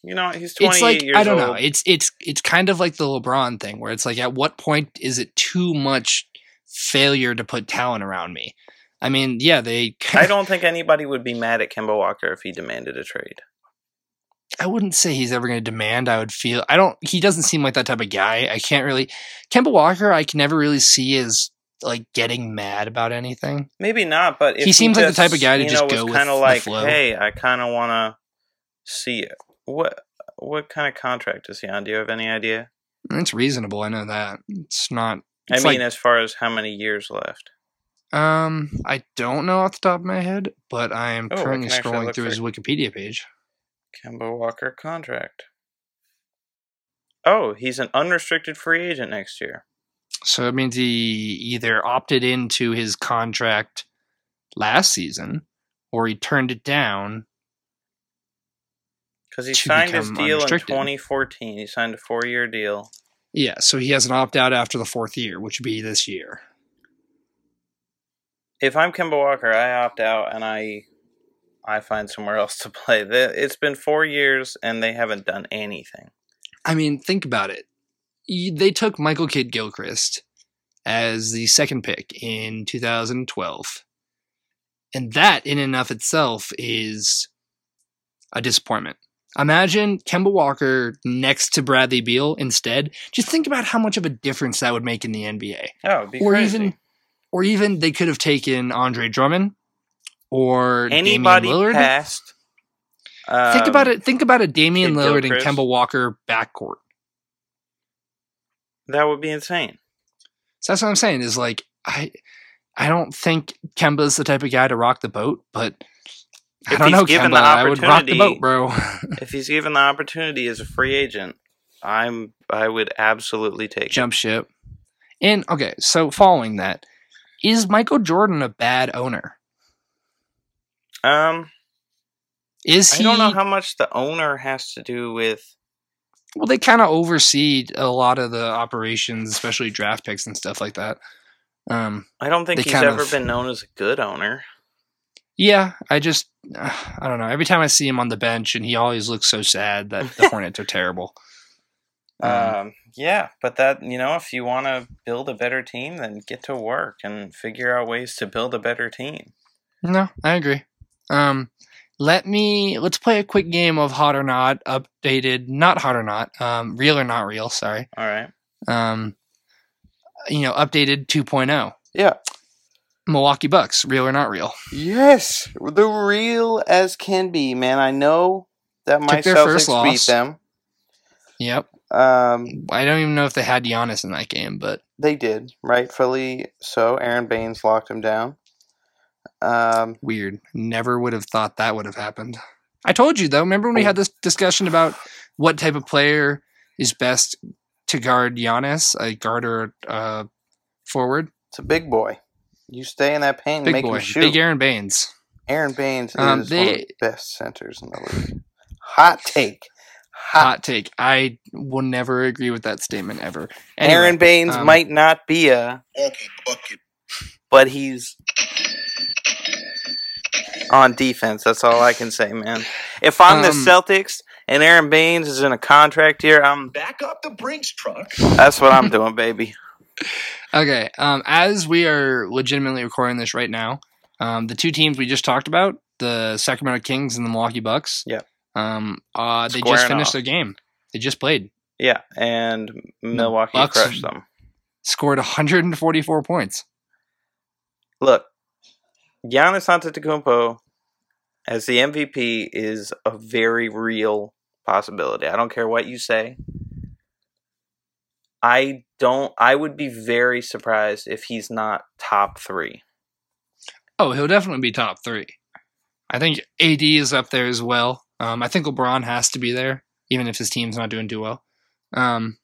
you know he's twenty it's like years I don't old. know. It's it's it's kind of like the LeBron thing where it's like at what point is it too much failure to put talent around me? I mean, yeah, they I don't think anybody would be mad at Kemba Walker if he demanded a trade. I wouldn't say he's ever going to demand. I would feel I don't. He doesn't seem like that type of guy. I can't really. Kemba Walker, I can never really see as like getting mad about anything. Maybe not, but if He seems like the type of guy to just know, go with kind the of like, flow. hey, I kind of want to see it. What what kind of contract is he on? Do you have any idea? It's reasonable. I know that. It's not. I mean, like- as far as how many years left? Um, I don't know off the top of my head, but I am Oh, currently actually scrolling through his. Wikipedia page. Kemba Walker contract. Oh, he's an unrestricted free agent next year. So it means he either opted into his contract last season or he turned it down. Because he signed his deal in 2014. He signed a four year deal. Yeah, so he has an opt out after the fourth year, which would be this year. If I'm Kemba Walker, I opt out and I I find somewhere else to play. It's been four years and they haven't done anything. I mean, think about it. They took Michael Kidd Gilchrist as the second pick in 2012. And that, in and of itself, is a disappointment. Imagine Kemba Walker next to Bradley Beal instead. Just think about how much of a difference that would make in the NBA. Oh, be or crazy. even, or even they could have taken Andre Drummond or Anybody Damian Lillard. past. think about um, it. Think about a Damian Lillard and Kemba Walker backcourt. That would be insane. So that's what I'm saying is like I I don't think Kemba's the type of guy to rock the boat, but I If don't he's know given Kemba. the I would rock the boat, bro. If he's given the opportunity as a free agent, I'm I would absolutely take it. Jump ship. And okay, so following that, is Michael Jordan a bad owner? Um, Is I don't know how much the owner has to do with. Well, they kind of oversee a lot of the operations, especially draft picks and stuff like that. Um, I don't think he's ever of- been known as a good owner. Yeah, I just uh, I don't know. Every time I see him on the bench, and he always looks so sad that the Hornets are terrible. Um, Um, yeah, but that you know, if you want to build a better team, then get to work and figure out ways to build a better team. no, I agree. Um, let me let's play a quick game of hot or not updated, not hot or not, um, real or not real. Sorry. All right. Um, you know, updated 2.0. Yeah. Milwaukee Bucks, real or not real? Yes, the real as can be, man. I know that my Took their first Celtics beat loss. them. Yep. Um, I don't even know if they had Giannis in that game, but they did rightfully so. Aron Baynes locked him down. Um, weird. Never would have thought that would have happened. I told you though. Remember when we had this discussion about what type of player is best to guard Giannis, a guard or uh, forward? it's a big boy. You stay in that paint and Big make boy, him shoot. big Aron Baynes. Aron Baynes Um, is one of the best centers in the league. Hot take. Hot. Hot take. I will never agree with that statement ever. Anyway, Aron Baynes um, might not be a, but he's on defense. That's all I can say, man. If I'm the Um, Celtics and Aron Baynes is in a contract year, I'm Back up the Brinks truck. that's what I'm doing, baby. Okay. Um, as we are legitimately recording this right now, um, the two teams we just talked about, the Sacramento Kings and the Milwaukee Bucks, Yeah. um, uh, they Squaring just finished off. their game. They just played. Yeah, and Milwaukee Bucks- crushed them. Scored 144 points. Look, Giannis Antetokounmpo as the MVP is a very real possibility. I don't care what you say. I don't. I would be very surprised if he's not top three. Oh, he'll definitely be top three. I think AD is up there as well. Um, I think LeBron has to be there, even if his team's not doing too well. Um,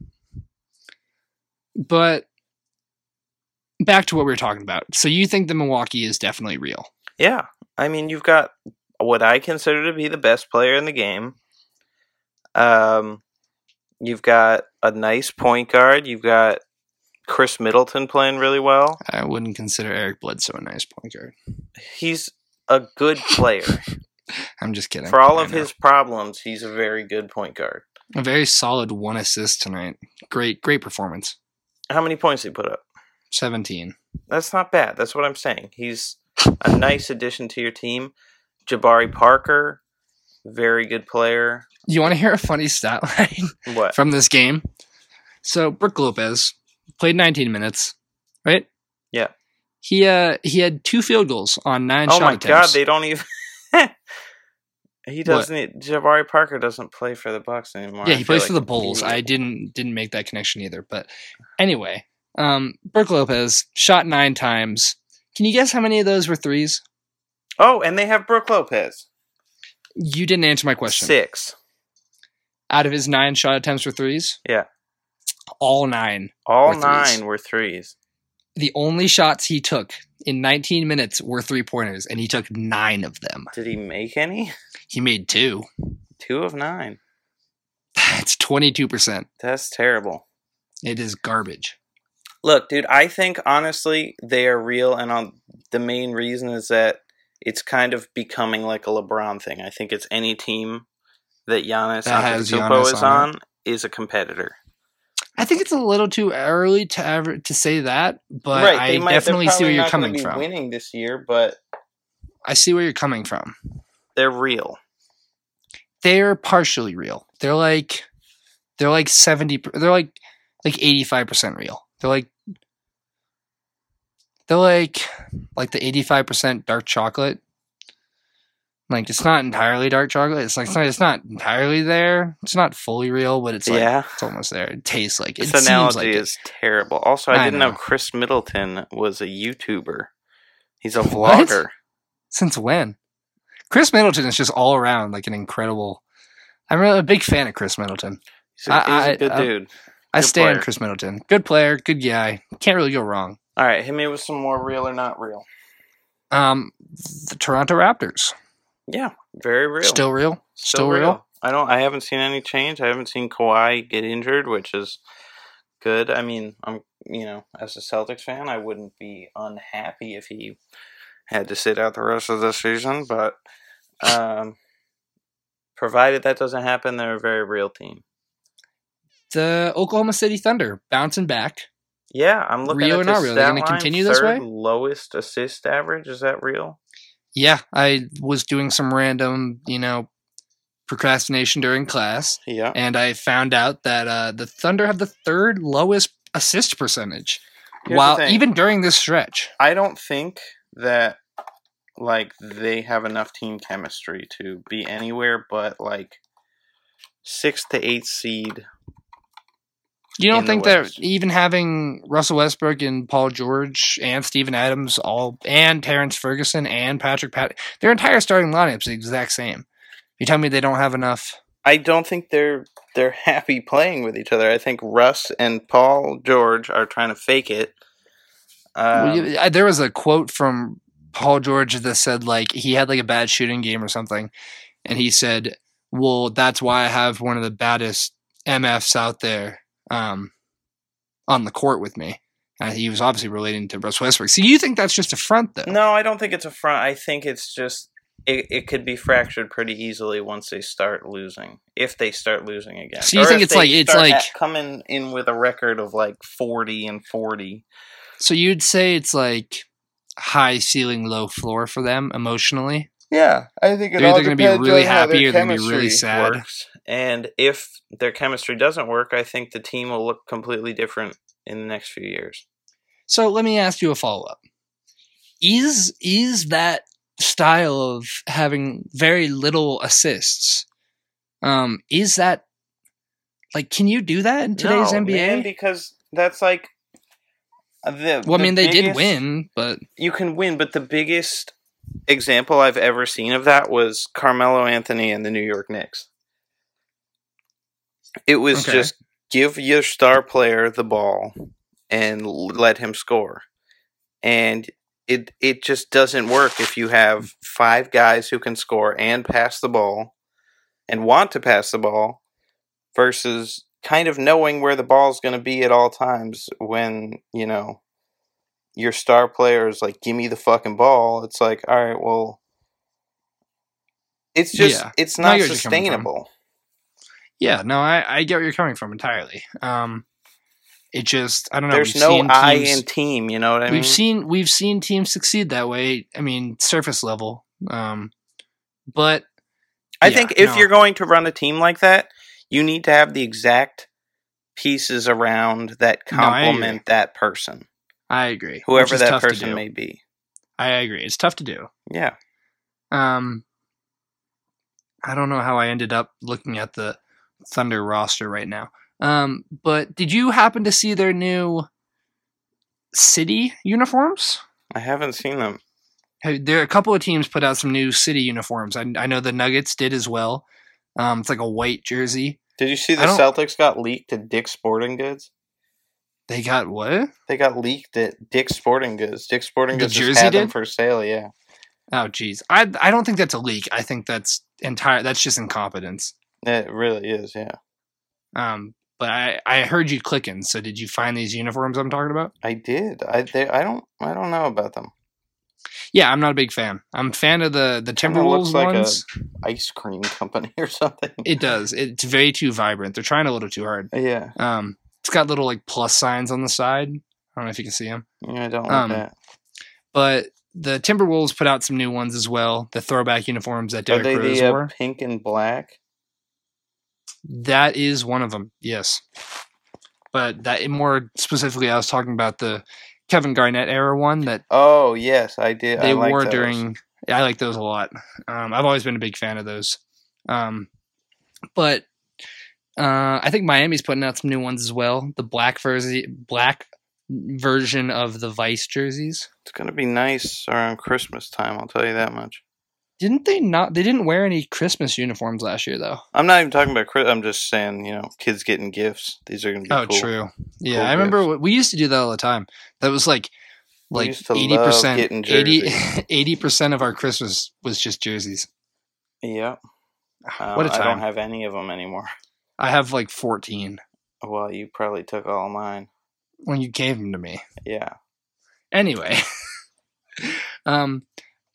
but back to what we were talking about. So you think the Milwaukee is definitely real? Yeah, I mean, you've got what I consider to be the best player in the game. Um, you've got a nice point guard. You've got Khris Middleton playing really well. I wouldn't consider Eric Bledsoe a nice point guard. He's a good player. I'm just kidding. For all of his problems, he's a very good point guard. a very solid one assist tonight. Great, great performance. How many points did he put up? 17. That's not bad. That's what I'm saying. He's a nice addition to your team. Jabari Parker, very good player. You want to hear a funny stat line? What? from this game. So Brook Lopez played 19 minutes, right? Yeah. He uh he had two field goals on nine oh my attempts. god, they don't even. he doesn't. Jabari Parker doesn't play for the Bucks anymore. yeah, he plays like for the Bulls. he- I didn't didn't make that connection either, but anyway, um Brook Lopez shot nine times. Can you guess how many of those were threes? Oh, and they have Brook Lopez. You didn't answer my question. Six. Out of his nine shot attempts were threes, Yeah. all nine. All Were nine were threes. The only shots he took in 19 minutes were three pointers, and he took nine of them. Did he make any? He made two. Two of nine. That's 22%. That's terrible. It is garbage. Look, dude, I think honestly they are real, and on the main reason is that it's kind of becoming like a LeBron thing. I think it's any team that Giannis That Antetokounmpo Giannis is on on is a competitor. I think it's a little too early to ever to say that, but I they might- definitely see where you're coming from. Winning this year, but I see where you're coming from. they're real. They're partially real. They're like they're like 70 they're like like 85% real. They're like they're like like the 85% dark chocolate. Like it's not entirely dark chocolate. It's like it's not, it's not entirely there. It's not fully real, but it's like yeah, it's almost there. It tastes like it. this seems analogy like it. is terrible. Also, I, I didn't know. know. Khris Middleton was a YouTuber. He's a What? vlogger. Since when? Khris Middleton is just all around like an incredible. I'm really a big fan of Khris Middleton. He's a, he's a I- I- good dude. I stand player. Khris Middleton. Good player, good guy. Can't really go wrong. All right, hit me with some more real or not real. Um, the Toronto Raptors Yeah, very real. still real, still, real. I don't. I haven't seen any change. I haven't seen Kawhi get injured, which is good. I mean, I'm you know, as a Celtics fan, I wouldn't be unhappy if he had to sit out the rest of the season. But um, provided that doesn't happen, they're a very real team. The Oklahoma City Thunder bouncing back. Yeah, I'm looking Real at or not real? They're gonna line, continue this third way? Lowest assist average is that real? Yeah, I was doing some random, you know, procrastination during class, Yeah. and I found out that uh, the Thunder have the third lowest assist percentage. Here's while even during this stretch, I don't think that like they have enough team chemistry to be anywhere but like six to eight seed. You don't think that even having Russell Westbrook and Paul George and Steven Adams all and Terrence Ferguson and Patrick Pat their entire starting lineup's the exact same. You tell me they don't have enough. I don't think they're they're happy playing with each other. I think Russ and Paul George are trying to fake it. Um, Well, you- I- there was a quote from Paul George that said like he had like a bad shooting game or something, and he said, "Well, that's why I have one of the baddest MFs out there um, on the court with me." And he was obviously relating to Russ Westbrook. So you think that's just a front, though? no, I don't think it's a front. I think it's just it, it could be fractured pretty easily once they start losing. If they start losing again. So you Or think it's like- it's like- coming in with a record of like 40 and 40. So you'd say it's like high ceiling, low floor for them emotionally. Yeah, I think it They're all either gonna be really happy or they're gonna be really sad. works. And if their chemistry doesn't work, I think the team will look completely different in the next few years. So let me ask you a follow up. Is is that style of having very little assists? Um, is that like can you do that in today's No, NBA? man, because that's like the. well, I the mean they did win, but You can win, but the biggest example I've ever seen of that was Carmelo Anthony and the New York Knicks. It was Okay. just give your star player the ball and let him score. And it it just doesn't work if you have five guys who can score and pass the ball and want to pass the ball versus kind of knowing where the ball's going to be at all times when, you know, your star player is like, give me the fucking ball. It's like, all right, well, it's just, Yeah. it's not get where you're coming from. sustainable. Yeah, no, I, I get where you're coming from entirely. Um, it just I don't know. There's we've no I teams- in team, you know what I mean? we've seen we've seen teams succeed that way. I mean, surface level. Um, but I yeah, think if no. you're going to run a team like that, you need to have the exact pieces around that No, complement that person, I agree. whoever that person may be. I agree. It's tough to do. Yeah. Um, I don't know how I ended up looking at the Thunder roster right now. Um, but did you happen to see their new city uniforms? I haven't seen them. There a couple of teams put out some new city uniforms. I, I know the Nuggets did as well. Um, it's like a white jersey. Did you see the Celtics got leaked to Dick's Sporting Goods? They got what? They got leaked at Dick's Sporting Goods. Dick's Sporting The Goods just jersey had them for sale. Yeah, Oh, geez. I I don't think that's a leak. I think that's entire. That's just incompetence. It really is. Yeah, Um, but I I heard you clicking. So did you find these uniforms I'm talking about? I did. I they, I don't I don't know about them. Yeah, I'm not a big fan. I'm a fan of the the Kinda looks Timberwolves like a- ones. Ice cream company or something. It does. It's very too vibrant. They're trying a little too hard. yeah, Um, it's got little like plus signs on the side. I don't know if you can see them, yeah, I don't like Um, that. but the Timberwolves put out some new ones as well. The throwback uniforms that they Rose the uh, wore. pink and black? That is one of them. Yes, but that more specifically, I was talking about the Kevin Garnett era one that Oh yes, I did. they I wore during. I like those a lot. Um, I've always been a big fan of those. Um, but uh, I think Miami's putting out some new ones as well. The black version, black version of the Vice jerseys. It's gonna be nice around Christmas time. I'll tell you that much. Didn't they not? They didn't wear any Christmas uniforms last year, though. I'm not even talking about. Chris- I'm just saying, you know, kids getting gifts. These are gonna be Oh, cool. true. Yeah, Cool I remember gifts. we used to do that all the time. That was like like eighty percent, getting 80 percent of our Christmas was just jerseys. Yeah. Uh, What a I don't have any of them anymore. I have like fourteen Well, you probably took all mine. when you gave them to me. Yeah. Anyway, Um,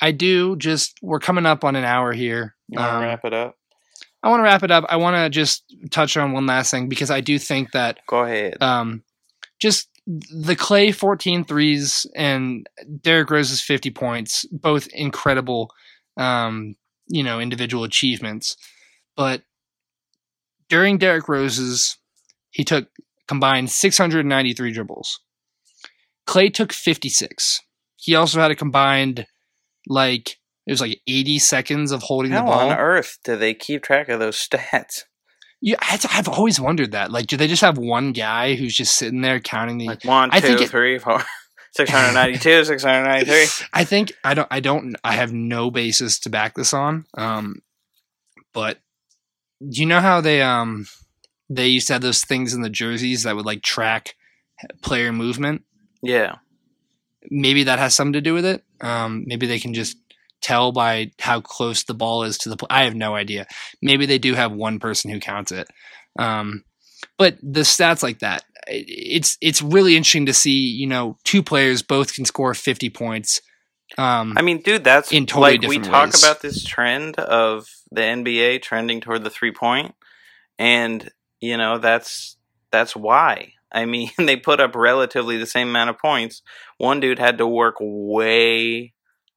I do just we're coming up on an hour here. You want to Um, wrap it up? I want to wrap it up. I want to just touch on one last thing because I do think that Go ahead. um, just the Klay 14 threes and Derrick Rose's 50 points, both incredible, um, you know, individual achievements. But during Derrick Rose's, he took combined 693 dribbles. Klay took 56. He also had a combined, like, it was like 80 seconds of holding the How ball. on earth do they keep track of those stats? Yeah, I've always wondered that. Like, do they just have one guy who's just sitting there counting the? Like one, I two, think it- three, four, 692, 693. I think I don't. I don't. I have no basis to back this on. Um, but do you know how they um they used to have those things in the jerseys that would like track player movement? Yeah. Maybe that has something to do with it. Um, maybe they can just tell by how close the ball is to the. Pl- I have no idea. Maybe they do have one person who counts it. Um, but the stats like that, it's it's really interesting to see. You know, two players both can score fifty points. Um, I mean, dude, that's In totally like we talk ways. about this trend of the NBA trending toward the three point, and you know that's that's why. I mean, they put up relatively the same amount of points. One dude had to work way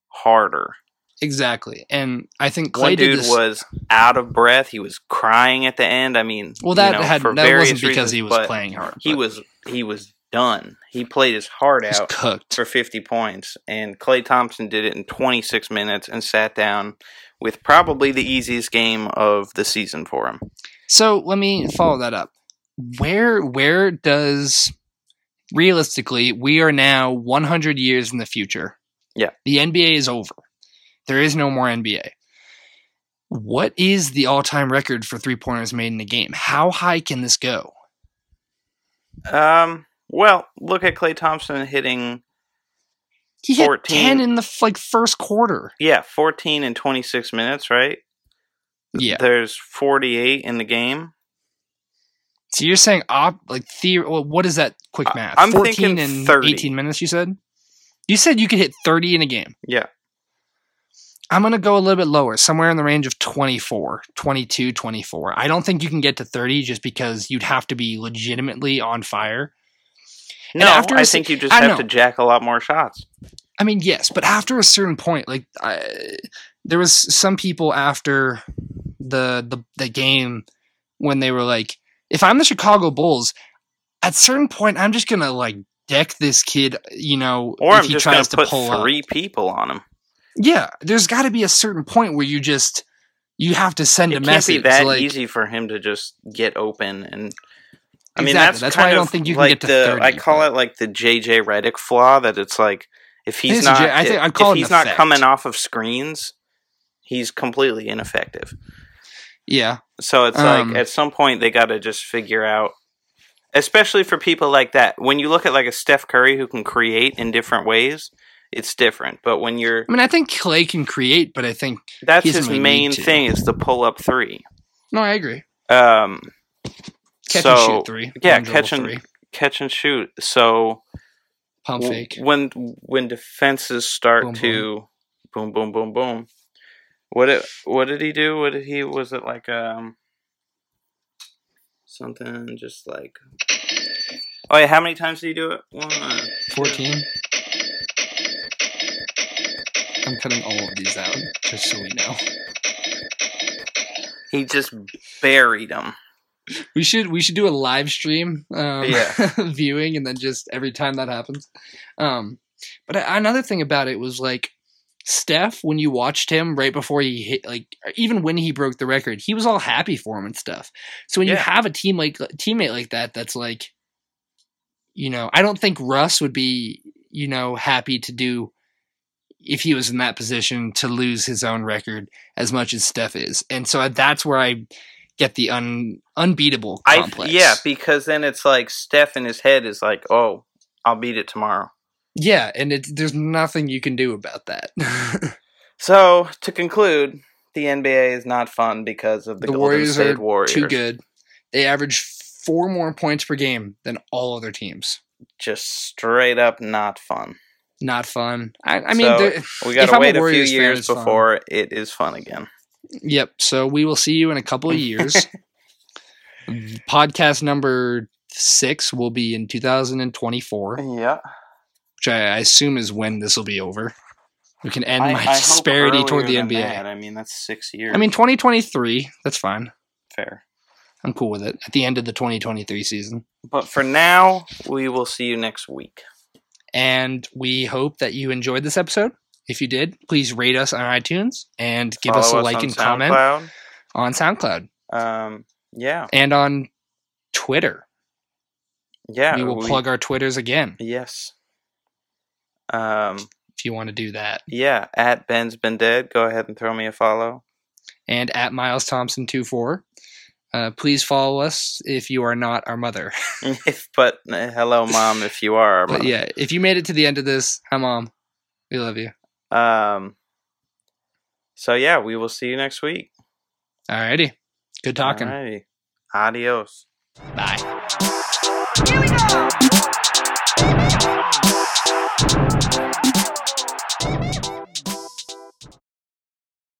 harder. Exactly, and I think Klay One dude this. was out of breath. He was crying at the end. I mean, well, you that know, had for that wasn't because reasons, he was playing hard. He but was he was done. He played his heart he out cooked. for 50 points, and Klay Thompson did it in 26 minutes and sat down with probably the easiest game of the season for him. So let me follow that up. Where where does realistically we are now 100 years in the future? Yeah. the NBA is over. There is no more NBA. What is the all-time record for three pointers made in a game? How high can this go? Um, well, look at Klay Thompson hitting, He hit 14. 10 in the like first quarter. yeah, 14 in 26 minutes, right? Yeah. There's 48 in the game. So you're saying op like the well, what is that quick math? I'm 14 thinking and 30. 18 minutes you said? You said you could hit 30 in a game. Yeah. I'm going to go a little bit lower, somewhere in the range of 24, 22, 24. I don't think you can get to 30 just because you'd have to be legitimately on fire. No, after a I s- think you just have know. to jack a lot more shots. I mean, yes, but after a certain point, like I, there was some people after the, the the game when they were like, if I'm the Chicago Bulls, at certain point, I'm just gonna like deck this kid, you know, Or if I'm he tries to pull up. three people on him. Yeah, there's got to be a certain point where you just you have to send It a can't be that like, easy for him to just get open and. I mean, Exactly. that's, That's why I don't think you can like get to the. 30, I call but- it like the JJ Redick flaw that it's like if he's not, J- I think if call it he's not effect. coming off of screens, he's completely ineffective. Yeah, So it's Um, like at some point they got to just figure out, especially for people like that. When you look at like a Steph Curry who can create in different ways, it's different. But when you're I mean, I think Klay can create, but I think that's his main thing is the pull up three. no, I agree. Um, Catch so and shoot three. yeah, catch and three, catch and shoot. So pump fake. when when defenses start Boom, to boom boom boom boom. What it, what did he do? What did he was it like um something just like Oh yeah, how many times did he do it? One. 14. I'm cutting all of these out just so we know. He just buried him. We should we should do a live stream um, Yeah. viewing and then just every time that happens. Um, but another thing about it was like Steph when you watched him right before he hit like even when he broke the record, he was all happy for him and stuff. So when you have a team like teammate like that that's like you know, I don't think Russ would be, you know, happy to do if he was in that position to lose his own record as much as Steph is. And so that's where I get the un, unbeatable I complex. yeah, because then it's like Steph in his head is like, "Oh, I'll beat it tomorrow." Yeah, and it, there's nothing you can do about that. So to conclude, the NBA is not fun because of the, the Golden Warriors State are Warriors. too good. They average four more points per game than all other teams. Just straight up not fun. not fun. I, I mean, So, We got to I'm a wait a, few years it's fun. before it is fun again. yep. So we will see you in a couple of years. Podcast number six will be in 2024, Yeah. Which I, I assume is when this will be over. We can end my disparity toward the NBA. I mean, that's six years. I mean, 2023. That's fine. fair. I'm cool with it. At the end of the 2023 season. But for now, we will see you next week. And we hope that you enjoyed this episode. If you did, please rate us on iTunes and give us a us like and comment on SoundCloud Um, yeah, and on Twitter. yeah. we will plug our Twitters again Yes. Um, if you want to do that. yeah. At Ben's been dead. Go ahead and throw me a follow. And at Miles Thompson 24. Uh, please follow us if you are not our mother. if but uh, hello, mom. If you are, our But mother. yeah, if you made it to the end of this, hi mom. We love you. Um. So yeah, we will see you next week. Alrighty. Good talking. Alrighty. Adios. Bye.